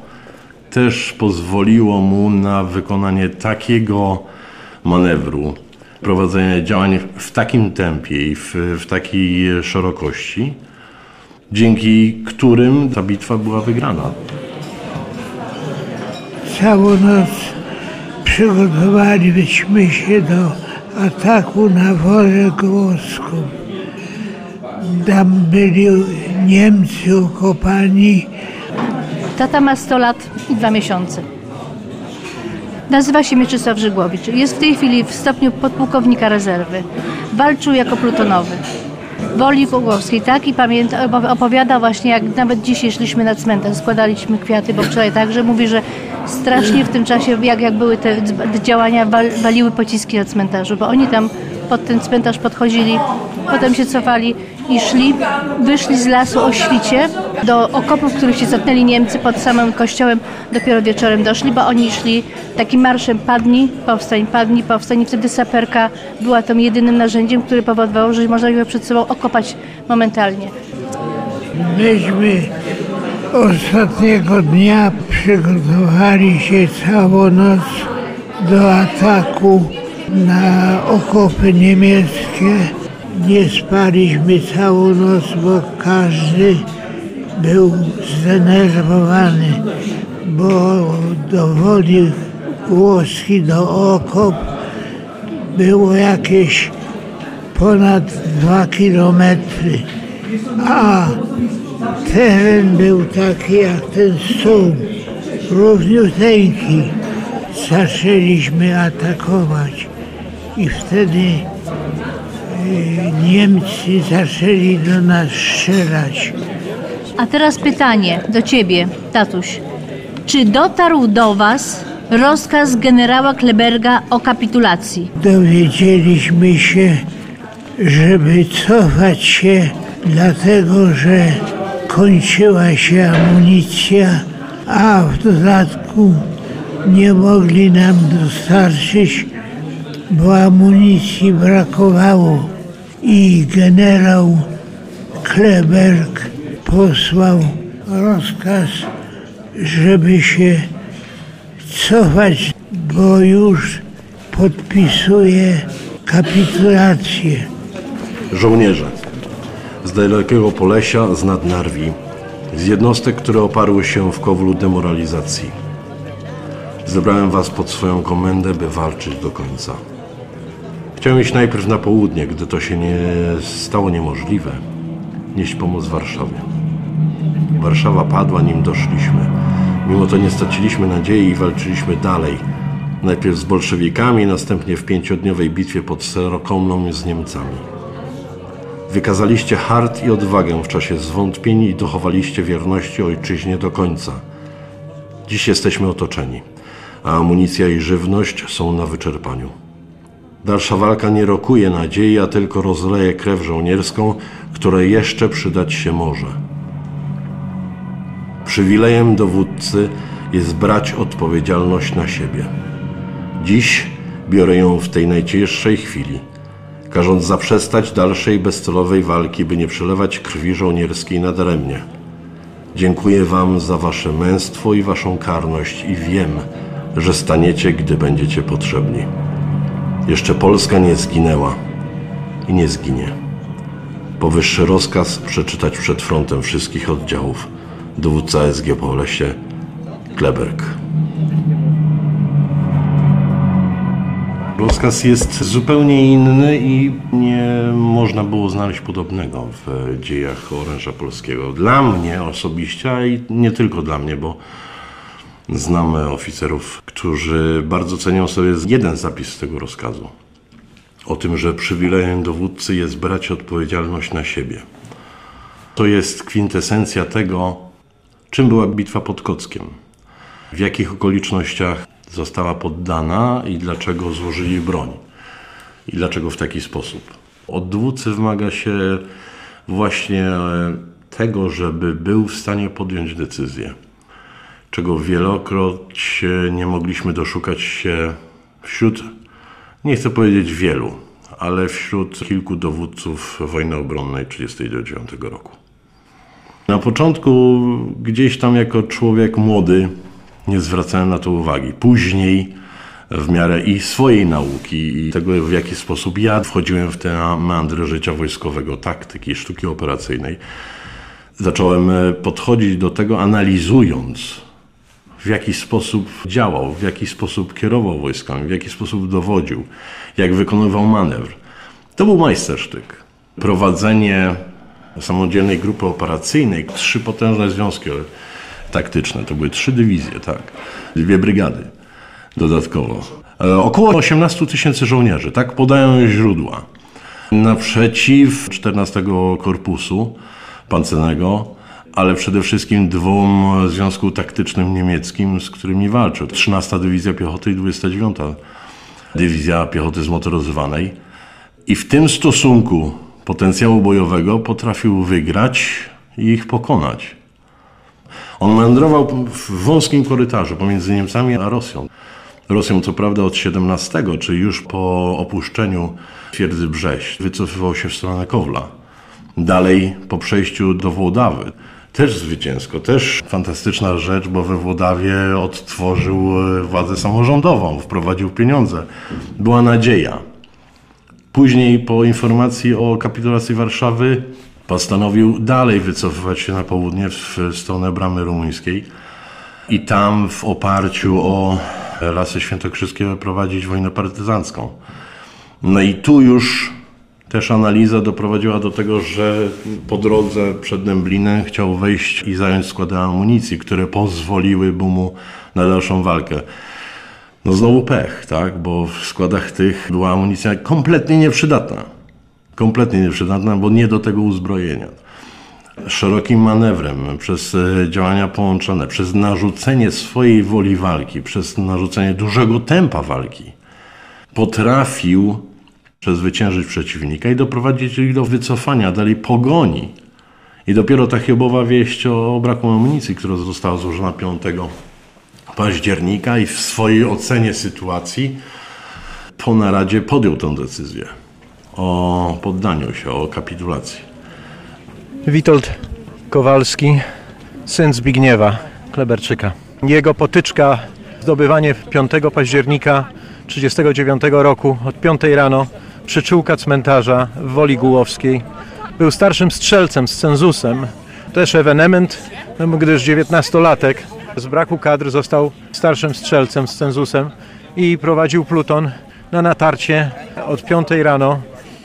też pozwoliło mu na wykonanie takiego manewru, prowadzenie działań w takim tempie i w, w takiej szerokości, dzięki którym ta bitwa była wygrana. Całą noc przygotowaliśmy się do ataku na wolę głoską. Tam byli Niemcy okopani. Tata ma 100 lat i 2 miesiące. Nazywa się Mieczysław Żygłowicz. Jest w tej chwili w stopniu podpułkownika rezerwy. Walczył jako plutonowy. Woli Głogowskiej, tak? I pamięta, opowiada właśnie, jak nawet dzisiaj szliśmy na cmentarz, składaliśmy kwiaty, bo wczoraj także mówi, że strasznie w tym czasie, jak, jak były te działania, wal, waliły pociski na cmentarzu, bo oni tam pod ten cmentarz podchodzili, potem się cofali i szli, wyszli z lasu o świcie do okopów, w których się zatknęli Niemcy pod samym kościołem. Dopiero wieczorem doszli, bo oni szli takim marszem padni, powstań, padni, powstań i wtedy saperka była tym jedynym narzędziem, które powodowało, że można ją przed sobą okopać momentalnie. Myśmy ostatniego dnia przygotowali się całą noc do ataku na okopy niemieckie. Nie spaliśmy całą noc, bo każdy był zdenerwowany, bo do wody Włoski, do okop było jakieś ponad dwa kilometry, a teren był taki jak ten stół, równiuteńki. Zaczęliśmy atakować i wtedy Niemcy zaczęli do nas strzelać. A teraz pytanie do ciebie, tatuś. Czy dotarł do was rozkaz generała Kleberga o kapitulacji? Dowiedzieliśmy się, żeby cofać się, dlatego że kończyła się amunicja, a w dodatku nie mogli nam dostarczyć, bo amunicji brakowało. I generał Kleberg posłał rozkaz, żeby się cofać, bo już podpisuje kapitulację. Żołnierze z dalekiego Polesia, z Nadnarwi, z jednostek, które oparły się w kowlu demoralizacji. Zebrałem was pod swoją komendę, by walczyć do końca. Chciałem iść najpierw na południe, gdy to się nie stało niemożliwe, nieść pomoc Warszawie. Warszawa padła, nim doszliśmy. Mimo to nie straciliśmy nadziei i walczyliśmy dalej. Najpierw z bolszewikami, następnie w pięciodniowej bitwie pod Serokomną z Niemcami. Wykazaliście hart i odwagę w czasie zwątpień i dochowaliście wierności ojczyźnie do końca. Dziś jesteśmy otoczeni, a amunicja i żywność są na wyczerpaniu. Dalsza walka nie rokuje nadziei, a tylko rozleje krew żołnierską, której jeszcze przydać się może. Przywilejem dowódcy jest brać odpowiedzialność na siebie. Dziś biorę ją w tej najcięższej chwili, każąc zaprzestać dalszej bezcelowej walki, by nie przelewać krwi żołnierskiej nadaremnie. Dziękuję Wam za Wasze męstwo i Waszą karność i wiem, że staniecie, gdy będziecie potrzebni. Jeszcze Polska nie zginęła i nie zginie. Powyższy rozkaz przeczytać przed frontem wszystkich oddziałów. Dowódca SG po lesie Kleberg. Rozkaz jest zupełnie inny i nie można było znaleźć podobnego w dziejach oręża polskiego. Dla mnie osobiście, a i nie tylko dla mnie, bo znamy oficerów, którzy bardzo cenią sobie jeden zapis z tego rozkazu. O tym, że przywilejem dowódcy jest brać odpowiedzialność na siebie. To jest kwintesencja tego, czym była bitwa pod Kockiem, w jakich okolicznościach została poddana i dlaczego złożyli broń. I dlaczego w taki sposób. Od dowódcy wymaga się właśnie tego, żeby był w stanie podjąć decyzję, czego wielokroć nie mogliśmy doszukać się wśród, nie chcę powiedzieć wielu, ale wśród kilku dowódców wojny obronnej 1939 roku. Na początku gdzieś tam jako człowiek młody nie zwracałem na to uwagi. Później w miarę i swojej nauki i tego w jaki sposób ja wchodziłem w te meandry życia wojskowego, taktyki, sztuki operacyjnej, zacząłem podchodzić do tego analizując w jaki sposób działał, w jaki sposób kierował wojskami, w jaki sposób dowodził, jak wykonywał manewr. To był majstersztyk. Prowadzenie samodzielnej grupy operacyjnej, trzy potężne związki taktyczne, to były trzy dywizje, tak, dwie brygady dodatkowo. E, około 18 tysięcy żołnierzy, tak podają źródła. Naprzeciw 14 Korpusu Pancernego, ale przede wszystkim dwóm Związku Taktycznym Niemieckim, z którymi walczył. 13 Dywizja Piechoty i 29 Dywizja Piechoty Zmotoryzowanej. I w tym stosunku potencjału bojowego potrafił wygrać i ich pokonać. On meandrował w wąskim korytarzu pomiędzy Niemcami a Rosją. Rosją co prawda od 17, czyli już po opuszczeniu twierdzy Brześć, wycofywał się w stronę Kowla. Dalej po przejściu do Włodawy. Też zwycięsko, też fantastyczna rzecz, bo we Włodawie odtworzył władzę samorządową, wprowadził pieniądze. Była nadzieja. Później po informacji o kapitulacji Warszawy postanowił dalej wycofywać się na południe w stronę bramy rumuńskiej i tam w oparciu o lasy świętokrzyskie prowadzić wojnę partyzancką. No i tu już też analiza doprowadziła do tego, że po drodze przed Dęblinem chciał wejść i zająć składy amunicji, które pozwoliłyby mu na dalszą walkę. No znowu pech, tak? Bo w składach tych była amunicja kompletnie nieprzydatna. Kompletnie nieprzydatna, bo nie do tego uzbrojenia. Szerokim manewrem, przez działania połączone, przez narzucenie swojej woli walki, przez narzucenie dużego tempa walki, potrafił przezwyciężyć przeciwnika i doprowadzić ich do wycofania, dalej pogoni. I dopiero ta chybowa wieść o braku amunicji, która została złożona 5 października i w swojej ocenie sytuacji po naradzie podjął tę decyzję o poddaniu się, o kapitulacji. Witold Kowalski, syn Zbigniewa Kleberczyka. Jego potyczka, zdobywanie 5 października 1939 roku od 5 rano przyczółka cmentarza w Woli Gułowskiej. Był starszym strzelcem z cenzusem, też ewenement, gdyż 19-latek z braku kadr został starszym strzelcem z cenzusem i prowadził pluton na natarcie od 5 rano,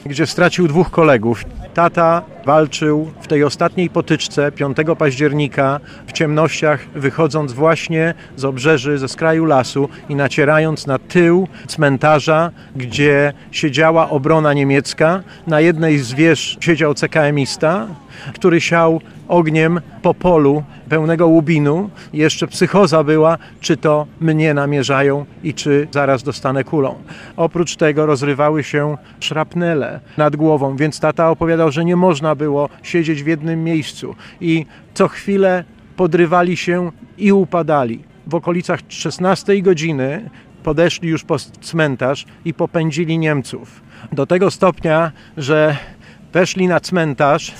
gdzie stracił dwóch kolegów. Tata walczył w tej ostatniej potyczce 5 października w ciemnościach, wychodząc właśnie z obrzeży, ze skraju lasu i nacierając na tył cmentarza, gdzie siedziała obrona niemiecka. Na jednej z wież siedział CKM-ista, który siał ogniem po polu pełnego łubinu. Jeszcze psychoza była, czy to mnie namierzają i czy zaraz dostanę kulą. Oprócz tego rozrywały się szrapnele nad głową, więc tata opowiadał, że nie można było siedzieć w jednym miejscu i co chwilę podrywali się i upadali. W okolicach 16 godziny podeszli już po cmentarz i popędzili Niemców. Do tego stopnia, że weszli na cmentarz,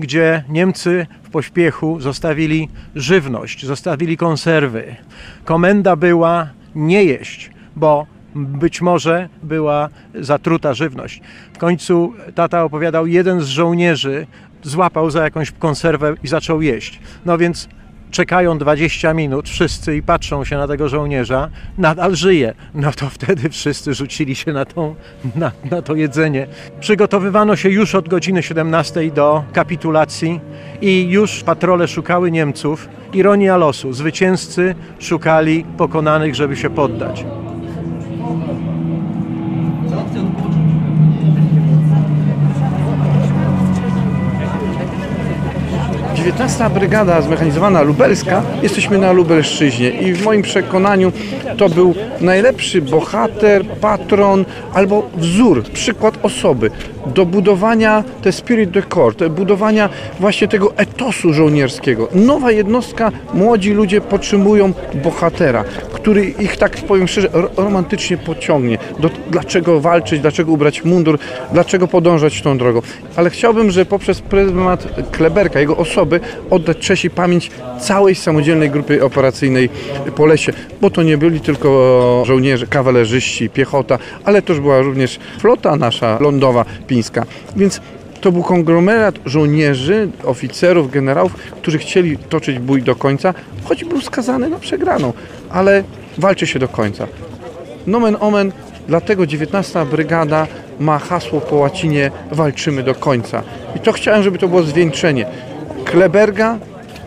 gdzie Niemcy w pośpiechu zostawili żywność, zostawili konserwy. Komenda była nie jeść, bo być może była zatruta żywność. W końcu tata opowiadał, jeden z żołnierzy złapał za jakąś konserwę i zaczął jeść. No więc czekają 20 minut wszyscy i patrzą się na tego żołnierza, nadal żyje. No to wtedy wszyscy rzucili się na, tą, na, na to jedzenie. Przygotowywano się już od godziny 17 do kapitulacji i już patrole szukały Niemców. Ironia losu, zwycięzcy szukali pokonanych, żeby się poddać. 19 Brygada Zmechanizowana Lubelska, jesteśmy na Lubelszczyźnie i w moim przekonaniu to był najlepszy bohater, patron albo wzór, przykład osoby do budowania te spirit de corps, do budowania właśnie tego etosu żołnierskiego. Nowa jednostka, młodzi ludzie potrzebują bohatera, który ich, tak powiem szczerze, romantycznie pociągnie. Do, dlaczego walczyć, dlaczego ubrać mundur, dlaczego podążać tą drogą. Ale chciałbym, że poprzez pryzmat Kleberka, jego osoby, oddać cześć i pamięć całej samodzielnej grupy operacyjnej po lesie, bo to nie byli tylko żołnierze, kawalerzyści, piechota, ale też była również flota nasza lądowa, pińska. Więc to był konglomerat żołnierzy, oficerów, generałów, którzy chcieli toczyć bój do końca, choć był skazany na przegraną, ale walczy się do końca. Nomen omen, dlatego 19 Brygada ma hasło po łacinie walczymy do końca. I to chciałem, żeby to było zwieńczenie. Kleberga,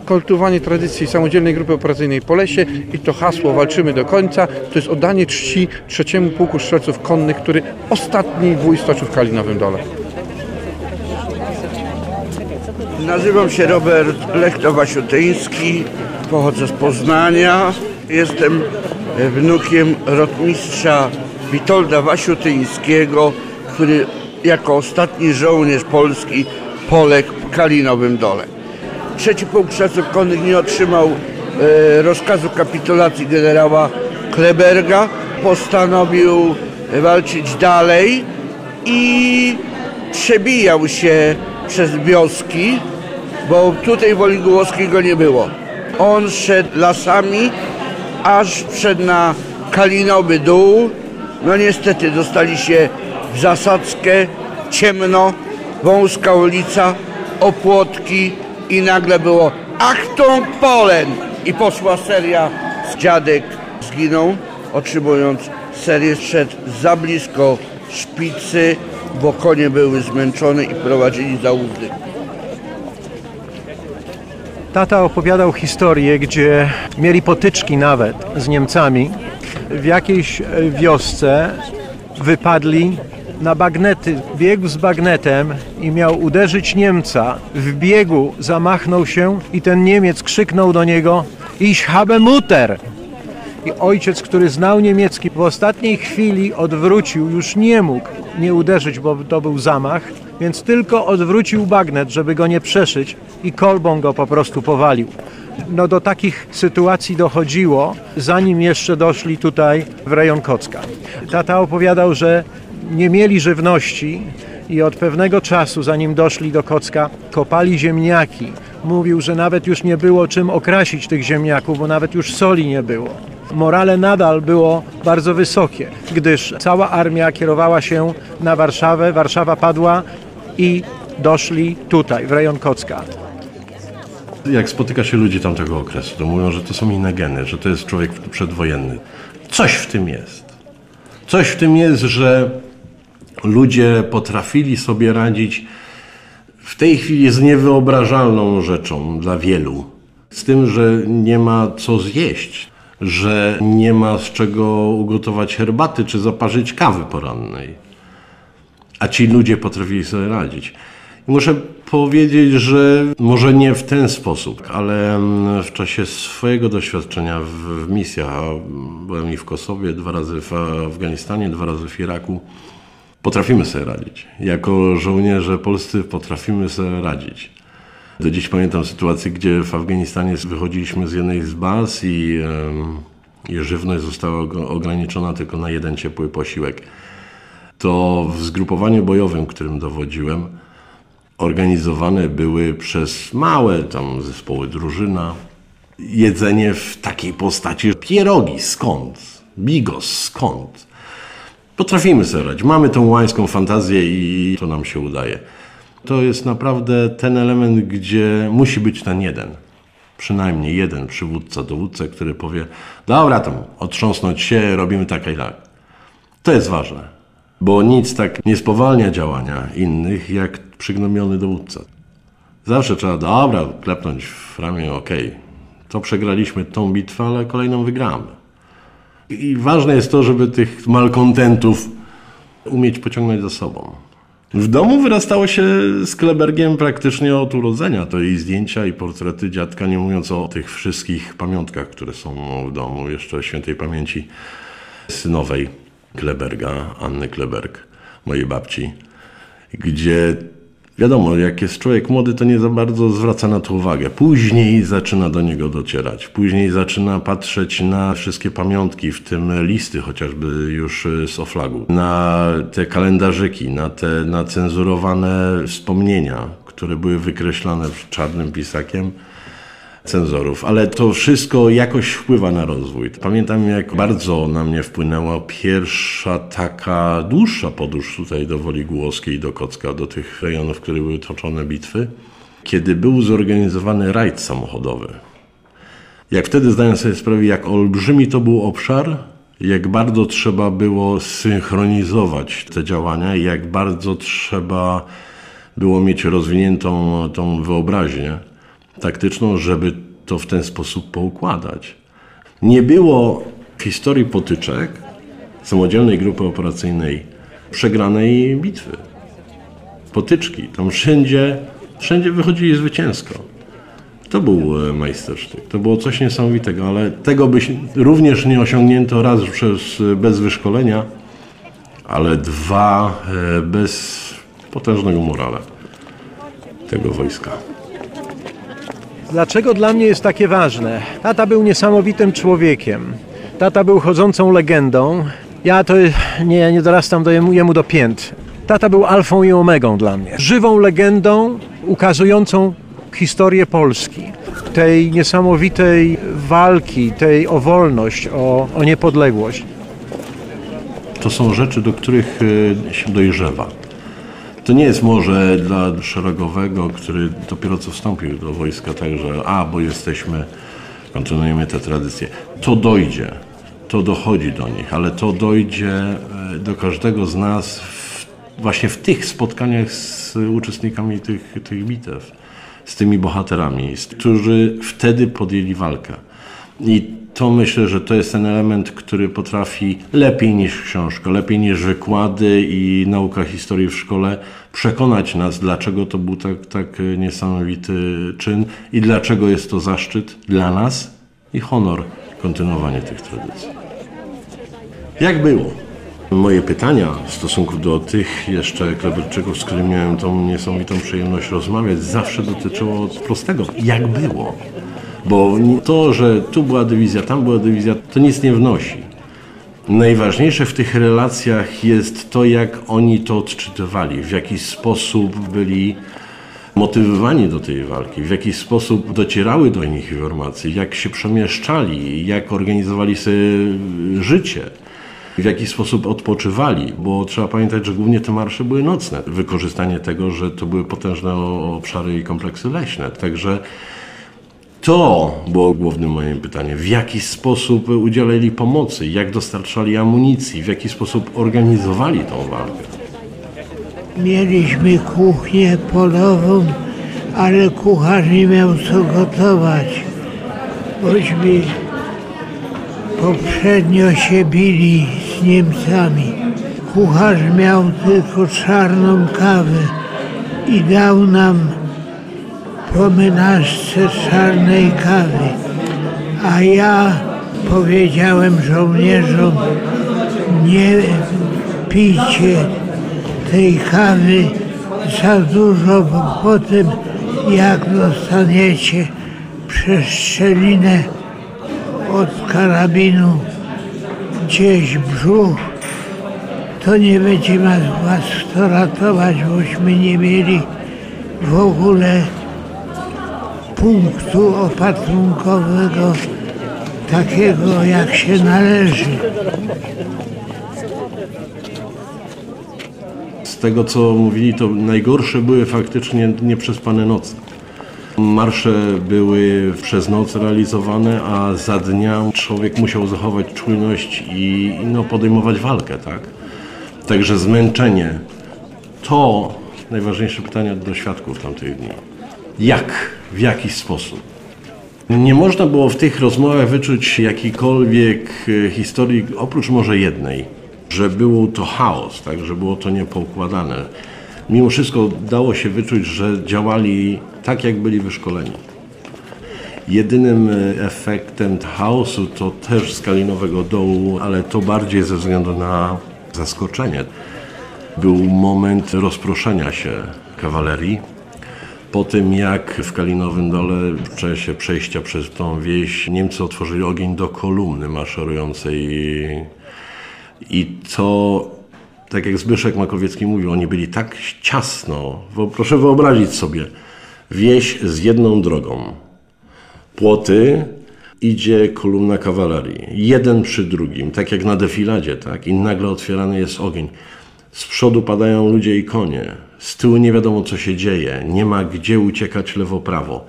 kultywowanie tradycji samodzielnej grupy operacyjnej Polesie i to hasło walczymy do końca, to jest oddanie czci trzeciemu pułku strzelców konnych, który ostatni bój stoczył w Kalinowym Dole. Nazywam się Robert Lechto-Wasiutyński, pochodzę z Poznania. Jestem wnukiem rotmistrza Witolda Wasiutyńskiego, który jako ostatni żołnierz polski poległ w Kalinowym Dole. Trzeci pułk konnych nie otrzymał e, rozkazu kapitulacji generała Kleberga. Postanowił walczyć dalej i przebijał się przez wioski, bo tutaj woli Głowskiego nie było. On szedł lasami, aż wszedł na Kalinowy Dół. No niestety dostali się w zasadzkę, ciemno, wąska ulica, opłotki i nagle było Achtung Polen! I poszła seria. Dziadek zginął, otrzymując serię, szedł za blisko szpicy, bo konie były zmęczone i prowadzili za uzdy. Tata opowiadał historię, gdzie mieli potyczki nawet z Niemcami. W jakiejś wiosce wypadli na bagnety, biegł z bagnetem i miał uderzyć Niemca. W biegu zamachnął się i ten Niemiec krzyknął do niego Ich habe Mutter! I ojciec, który znał niemiecki, w ostatniej chwili odwrócił, już nie mógł nie uderzyć, bo to był zamach, więc tylko odwrócił bagnet, żeby go nie przeszyć i kolbą go po prostu powalił. No do takich sytuacji dochodziło, zanim jeszcze doszli tutaj w rejon Kocka. Tata opowiadał, że nie mieli żywności i od pewnego czasu, zanim doszli do Kocka, kopali ziemniaki. Mówił, że nawet już nie było czym okrasić tych ziemniaków, bo nawet już soli nie było. Morale nadal było bardzo wysokie, gdyż cała armia kierowała się na Warszawę, Warszawa padła i doszli tutaj, w rejon Kocka. Jak spotyka się ludzi tamtego okresu, to mówią, że to są inne geny, że to jest człowiek przedwojenny. Coś w tym jest. Coś w tym jest, że ludzie potrafili sobie radzić w tej chwili jest niewyobrażalną rzeczą dla wielu. Z tym, że nie ma co zjeść, że nie ma z czego ugotować herbaty czy zaparzyć kawy porannej. A ci ludzie potrafili sobie radzić. I muszę powiedzieć, że może nie w ten sposób, ale mm, w czasie swojego doświadczenia w, w misjach, byłem i w Kosowie, dwa razy w Afganistanie, dwa razy w Iraku, potrafimy sobie radzić. Jako żołnierze polscy potrafimy sobie radzić. Do dziś pamiętam sytuację, gdzie w Afganistanie wychodziliśmy z jednej z baz i, i żywność została og- ograniczona tylko na jeden ciepły posiłek. To w zgrupowaniu bojowym, którym dowodziłem, organizowane były przez małe tam zespoły drużyna jedzenie w takiej postaci pierogi skąd, bigos skąd. Potrafimy radzić. Mamy tą łańską fantazję i to nam się udaje. To jest naprawdę ten element, gdzie musi być ten jeden. Przynajmniej jeden przywódca, dowódca, który powie, dobra tam, otrząsnąć się, robimy tak i tak. To jest ważne, bo nic tak nie spowalnia działania innych, jak przygnomiony dowódca. Zawsze trzeba, dobra, klepnąć w ramię, okej, to przegraliśmy tą bitwę, ale kolejną wygramy. I ważne jest to, żeby tych malkontentów umieć pociągnąć za sobą. W domu wyrastało się z Klebergiem praktycznie od urodzenia. To i zdjęcia, i portrety dziadka, nie mówiąc o tych wszystkich pamiątkach, które są w domu, jeszcze świętej pamięci synowej Kleberga, Anny Kleberg, mojej babci, gdzie wiadomo, jak jest człowiek młody, to nie za bardzo zwraca na to uwagę. Później zaczyna do niego docierać. Później zaczyna patrzeć na wszystkie pamiątki, w tym listy chociażby już z oflagu, na te kalendarzyki, na te nacenzurowane wspomnienia, które były wykreślane czarnym pisakiem cenzorów, ale to wszystko jakoś wpływa na rozwój. Pamiętam, jak bardzo na mnie wpłynęła pierwsza taka dłuższa podróż tutaj do Woli Głowskiej, do Kocka, do tych rejonów, w których były toczone bitwy, kiedy był zorganizowany rajd samochodowy. Jak wtedy zdałem sobie sprawę, jak olbrzymi to był obszar, jak bardzo trzeba było synchronizować te działania, jak bardzo trzeba było mieć rozwiniętą tą wyobraźnię taktyczną, żeby to w ten sposób poukładać. Nie było w historii potyczek samodzielnej grupy operacyjnej przegranej bitwy. Potyczki, tam wszędzie, wszędzie wychodzili zwycięsko. To był e, majstersztyk. To było coś niesamowitego, ale tego by również nie osiągnięto raz przez, bez wyszkolenia, ale dwa e, bez potężnego morale tego wojska. Dlaczego dla mnie jest takie ważne? Tata był niesamowitym człowiekiem. Tata był chodzącą legendą. Ja to nie, nie dorastam do jemu, jemu do pięt. Tata był alfą i omegą dla mnie. Żywą legendą ukazującą historię Polski. Tej niesamowitej walki, tej o wolność, o, o niepodległość. To są rzeczy, do których e, się dojrzewa. To nie jest może dla szeregowego, który dopiero co wstąpił do wojska, tak, że a, bo jesteśmy, kontynuujemy te tradycje. To dojdzie, to dochodzi do nich, ale to dojdzie e, do każdego z nas w, właśnie w tych spotkaniach z uczestnikami tych, tych bitew, z tymi bohaterami, którzy wtedy podjęli walkę. I to myślę, że to jest ten element, który potrafi lepiej niż książka, lepiej niż wykłady i nauka historii w szkole przekonać nas, dlaczego to był tak, tak niesamowity czyn i dlaczego jest to zaszczyt dla nas i honor kontynuowanie tych tradycji. Jak było? Moje pytania w stosunku do tych jeszcze Kleberczyków, z którymi miałem tą niesamowitą przyjemność rozmawiać, zawsze dotyczyło prostego. Jak było? Bo to, że tu była dywizja, tam była dywizja, to nic nie wnosi. Najważniejsze w tych relacjach jest to, jak oni to odczytywali, w jaki sposób byli motywowani do tej walki, w jaki sposób docierały do nich informacje, jak się przemieszczali, jak organizowali sobie życie, w jaki sposób odpoczywali, bo trzeba pamiętać, że głównie te marsze były nocne. Wykorzystanie tego, że to były potężne obszary i kompleksy leśne. Także to było głównym moim pytaniem. W jaki sposób udzielali pomocy, jak dostarczali amunicji, w jaki sposób organizowali tą walkę. Mieliśmy kuchnię polową, ale kucharz nie miał co gotować. Bośmy poprzednio się bili z Niemcami. Kucharz miał tylko czarną kawę i dał nam menażce czarnej kawy. A ja powiedziałem żołnierzom, nie pijcie tej kawy za dużo, bo potem jak dostaniecie przeszczelinę od karabinu gdzieś brzuch, to nie będzie was kto ratować, bośmy nie mieli w ogóle punktu opatrunkowego takiego jak się należy. Z tego co mówili, to najgorsze były faktycznie nieprzespane noce. Marsze były przez noc realizowane, a za dnia człowiek musiał zachować czujność i no, podejmować walkę, tak? Także zmęczenie to najważniejsze pytanie do świadków tamtych dni. Jak? W jaki sposób? Nie można było w tych rozmowach wyczuć jakiejkolwiek e, historii, oprócz może jednej, że był to chaos, tak, że było to niepoukładane. Mimo wszystko dało się wyczuć, że działali tak, jak byli wyszkoleni. Jedynym e, efektem chaosu to też skalinowego dołu, ale to bardziej ze względu na zaskoczenie. Był moment rozproszenia się kawalerii. Po tym jak w Kalinowym Dole w czasie przejścia przez tą wieś Niemcy otworzyli ogień do kolumny maszerującej i to, tak jak Zbyszek Makowiecki mówił, oni byli tak ciasno, bo proszę wyobrazić sobie, wieś z jedną drogą, płoty, idzie kolumna kawalerii, jeden przy drugim, tak jak na defiladzie, tak? I nagle otwierany jest ogień. Z przodu padają ludzie i konie, z tyłu nie wiadomo co się dzieje, nie ma gdzie uciekać lewo-prawo.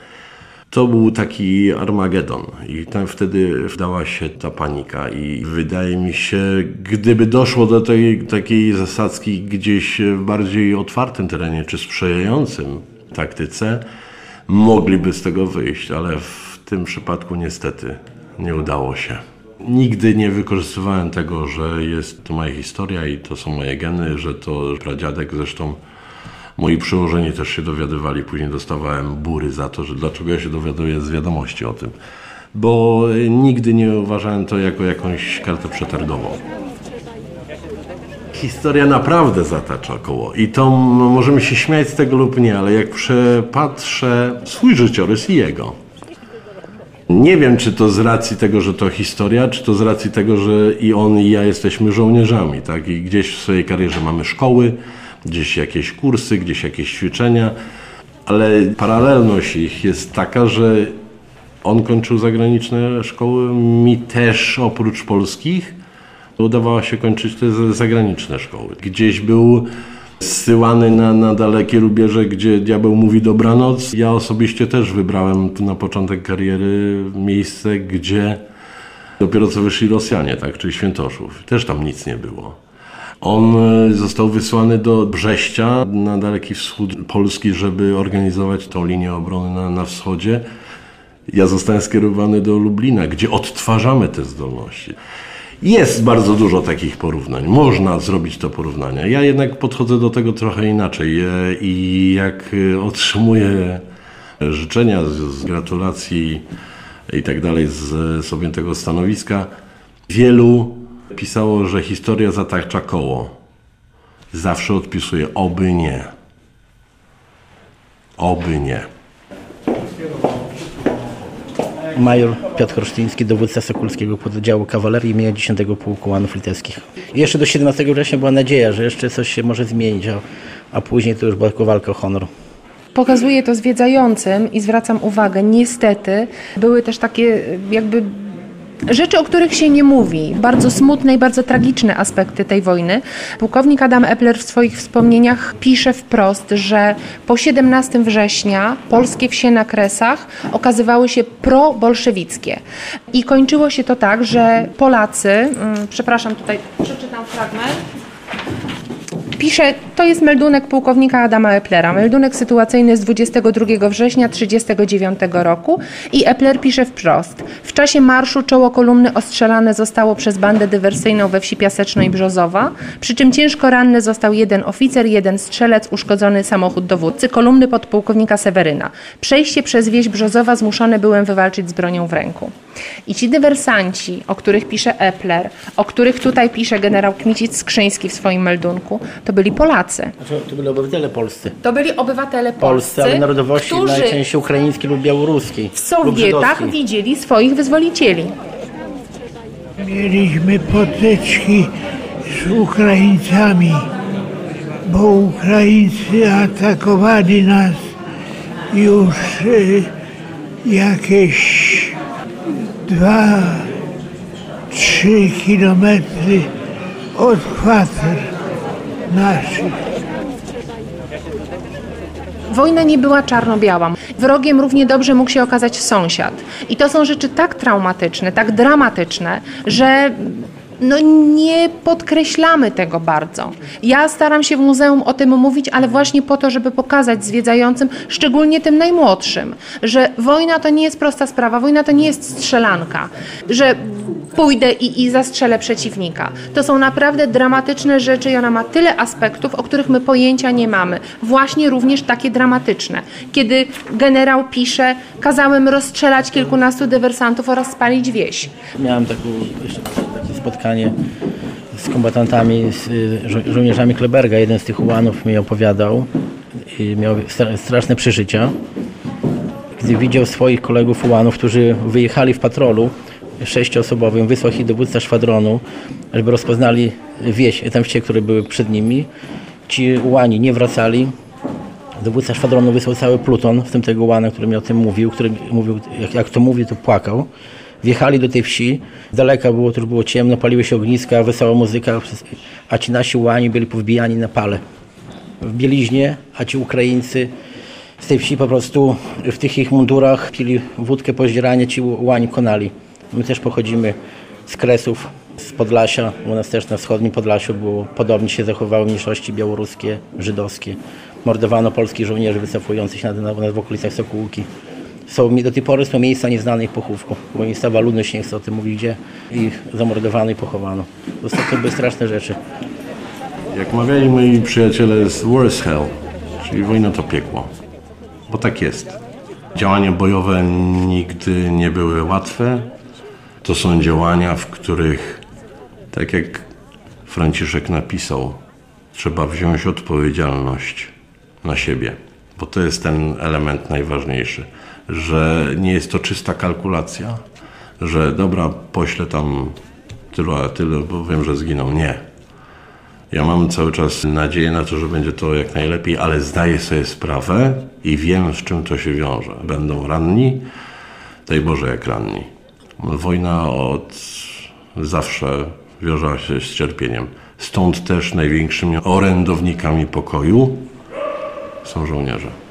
To był taki Armagedon i tam wtedy wdała się ta panika i wydaje mi się, gdyby doszło do tej takiej zasadzki gdzieś w bardziej otwartym terenie czy sprzyjającym taktyce, mogliby z tego wyjść, ale w tym przypadku niestety nie udało się. Nigdy nie wykorzystywałem tego, że jest to moja historia i to są moje geny, że to pradziadek zresztą Moi przełożeni też się dowiadywali, później dostawałem bury za to, że dlaczego ja się dowiaduję z wiadomości o tym. Bo nigdy nie uważałem to jako jakąś kartę przetargową. Historia naprawdę zatacza koło i to możemy się śmiać z tego lub nie, ale jak przepatrzę swój życiorys i jego, nie wiem, czy to z racji tego, że to historia, czy to z racji tego, że i on, i ja jesteśmy żołnierzami, tak? I gdzieś w swojej karierze mamy szkoły, gdzieś jakieś kursy, gdzieś jakieś ćwiczenia, ale paralelność ich jest taka, że on kończył zagraniczne szkoły, mi też oprócz polskich udawało się kończyć te zagraniczne szkoły. Gdzieś był zsyłany na, na dalekie rubieże, gdzie diabeł mówi dobranoc. Ja osobiście też wybrałem na początek kariery miejsce, gdzie dopiero co wyszli Rosjanie, tak, czyli Świętoszów. Też tam nic nie było. On e, został wysłany do Brześcia na daleki wschód Polski, żeby organizować tą linię obrony na, na wschodzie. Ja zostałem skierowany do Lublina, gdzie odtwarzamy te zdolności. Jest bardzo dużo takich porównań. Można zrobić to porównanie. Ja jednak podchodzę do tego trochę inaczej e, i jak e, otrzymuję życzenia, z gratulacji i tak dalej z, z objętego stanowiska, wielu pisało, że historia zatacza koło. Zawsze odpisuję oby nie. Oby nie. Major Piotr Chrztyński, dowódca Sokulskiego Pododdziału Kawalerii imienia 10 Pułku Łanów Litewskich. Jeszcze do 17 września była nadzieja, że jeszcze coś się może zmienić, a, a później to już była tylko walka o honor. Pokazuję to zwiedzającym i zwracam uwagę, niestety były też takie jakby Rzeczy, o których się nie mówi, bardzo smutne i bardzo tragiczne aspekty tej wojny. Pułkownik Adam Epler w swoich wspomnieniach pisze wprost, że po 17 września polskie wsie na Kresach okazywały się probolszewickie. I kończyło się to tak, że Polacy, mm, przepraszam, tutaj przeczytam fragment, pisze To jest meldunek pułkownika Adama Eplera, meldunek sytuacyjny z 22 września 1939 roku i Epler pisze wprost. W czasie marszu czoło kolumny ostrzelane zostało przez bandę dywersyjną we wsi Piaseczno i Brzozowa, przy czym ciężko ranny został jeden oficer, jeden strzelec, uszkodzony samochód dowódcy kolumny podpułkownika Seweryna. Przejście przez wieś Brzozowa zmuszony byłem wywalczyć z bronią w ręku. I ci dywersanci, o których pisze Epler, o których tutaj pisze generał Kmicic-Skrzyński w swoim meldunku, to byli Polacy. Znaczy, to byli obywatele polscy. To byli obywatele polscy, Polscy, ale narodowości którzy najczęściej ukraińskiej lub białoruskiej. w Sowietach widzieli swoich wyzwolicieli. Mieliśmy potyczki z Ukraińcami, bo Ukraińcy atakowali nas już y, jakieś dwa, trzy kilometry od kwater Wojna nie była czarno-biała. Wrogiem równie dobrze mógł się okazać sąsiad. I to są rzeczy tak traumatyczne, tak dramatyczne, że no nie podkreślamy tego bardzo. Ja staram się w muzeum o tym mówić, ale właśnie po to, żeby pokazać zwiedzającym, szczególnie tym najmłodszym, że wojna to nie jest prosta sprawa, wojna to nie jest strzelanka, że pójdę i, i zastrzelę przeciwnika. To są naprawdę dramatyczne rzeczy i ona ma tyle aspektów, o których my pojęcia nie mamy. Właśnie również takie dramatyczne. Kiedy generał pisze, kazałem rozstrzelać kilkunastu dywersantów oraz spalić wieś. Miałem taką, spotkanie z kombatantami, z y, żo- żołnierzami Kleberga. Jeden z tych ułanów mi opowiadał i miał stra- straszne przeżycia. Gdy widział swoich kolegów ułanów, którzy wyjechali w patrolu sześcioosobowym, wysłał ich dowódca szwadronu, żeby rozpoznali wieś, tam wsie, które były przed nimi. Ci ułani nie wracali. Dowódca szwadronu wysłał cały pluton, w tym tego ułana, który mi o tym mówił, który mówił, jak, jak to mówi, to płakał. Wjechali do tej wsi, z daleka było, już było ciemno, paliły się ogniska, wesoła muzyka, a ci nasi ułani byli powbijani na pale. W bieliźnie, a ci Ukraińcy z tej wsi po prostu w tych ich mundurach pili wódkę pozdzieranie, ci ułani konali. My też pochodzimy z Kresów, z Podlasia. U nas też na wschodnim Podlasiu było podobnie się zachowały mniejszości białoruskie, żydowskie. Mordowano polskich żołnierzy wycofujących się na, na, na w okolicach Sokółki. Są, do tej pory są miejsca nieznane ich pochówku, bo miejscowa ludność nie chce o tym mówić, gdzie ich zamordowano i pochowano. Ostatnio były straszne rzeczy. Jak mawiali moi przyjaciele z War is Hell, czyli wojna to piekło. Bo tak jest. Działania bojowe nigdy nie były łatwe. To są działania, w których, tak jak Franciszek napisał, trzeba wziąć odpowiedzialność na siebie. Bo to jest ten element najważniejszy, że nie jest to czysta kalkulacja, że dobra, poślę tam tylu, tyle, bo wiem, że zginą. Nie. Ja mam cały czas nadzieję na to, że będzie to jak najlepiej, ale zdaję sobie sprawę i wiem, z czym to się wiąże. Będą ranni, daj Boże, jak ranni. Wojna od zawsze wiązała się z cierpieniem. Stąd też największymi orędownikami pokoju są żołnierze.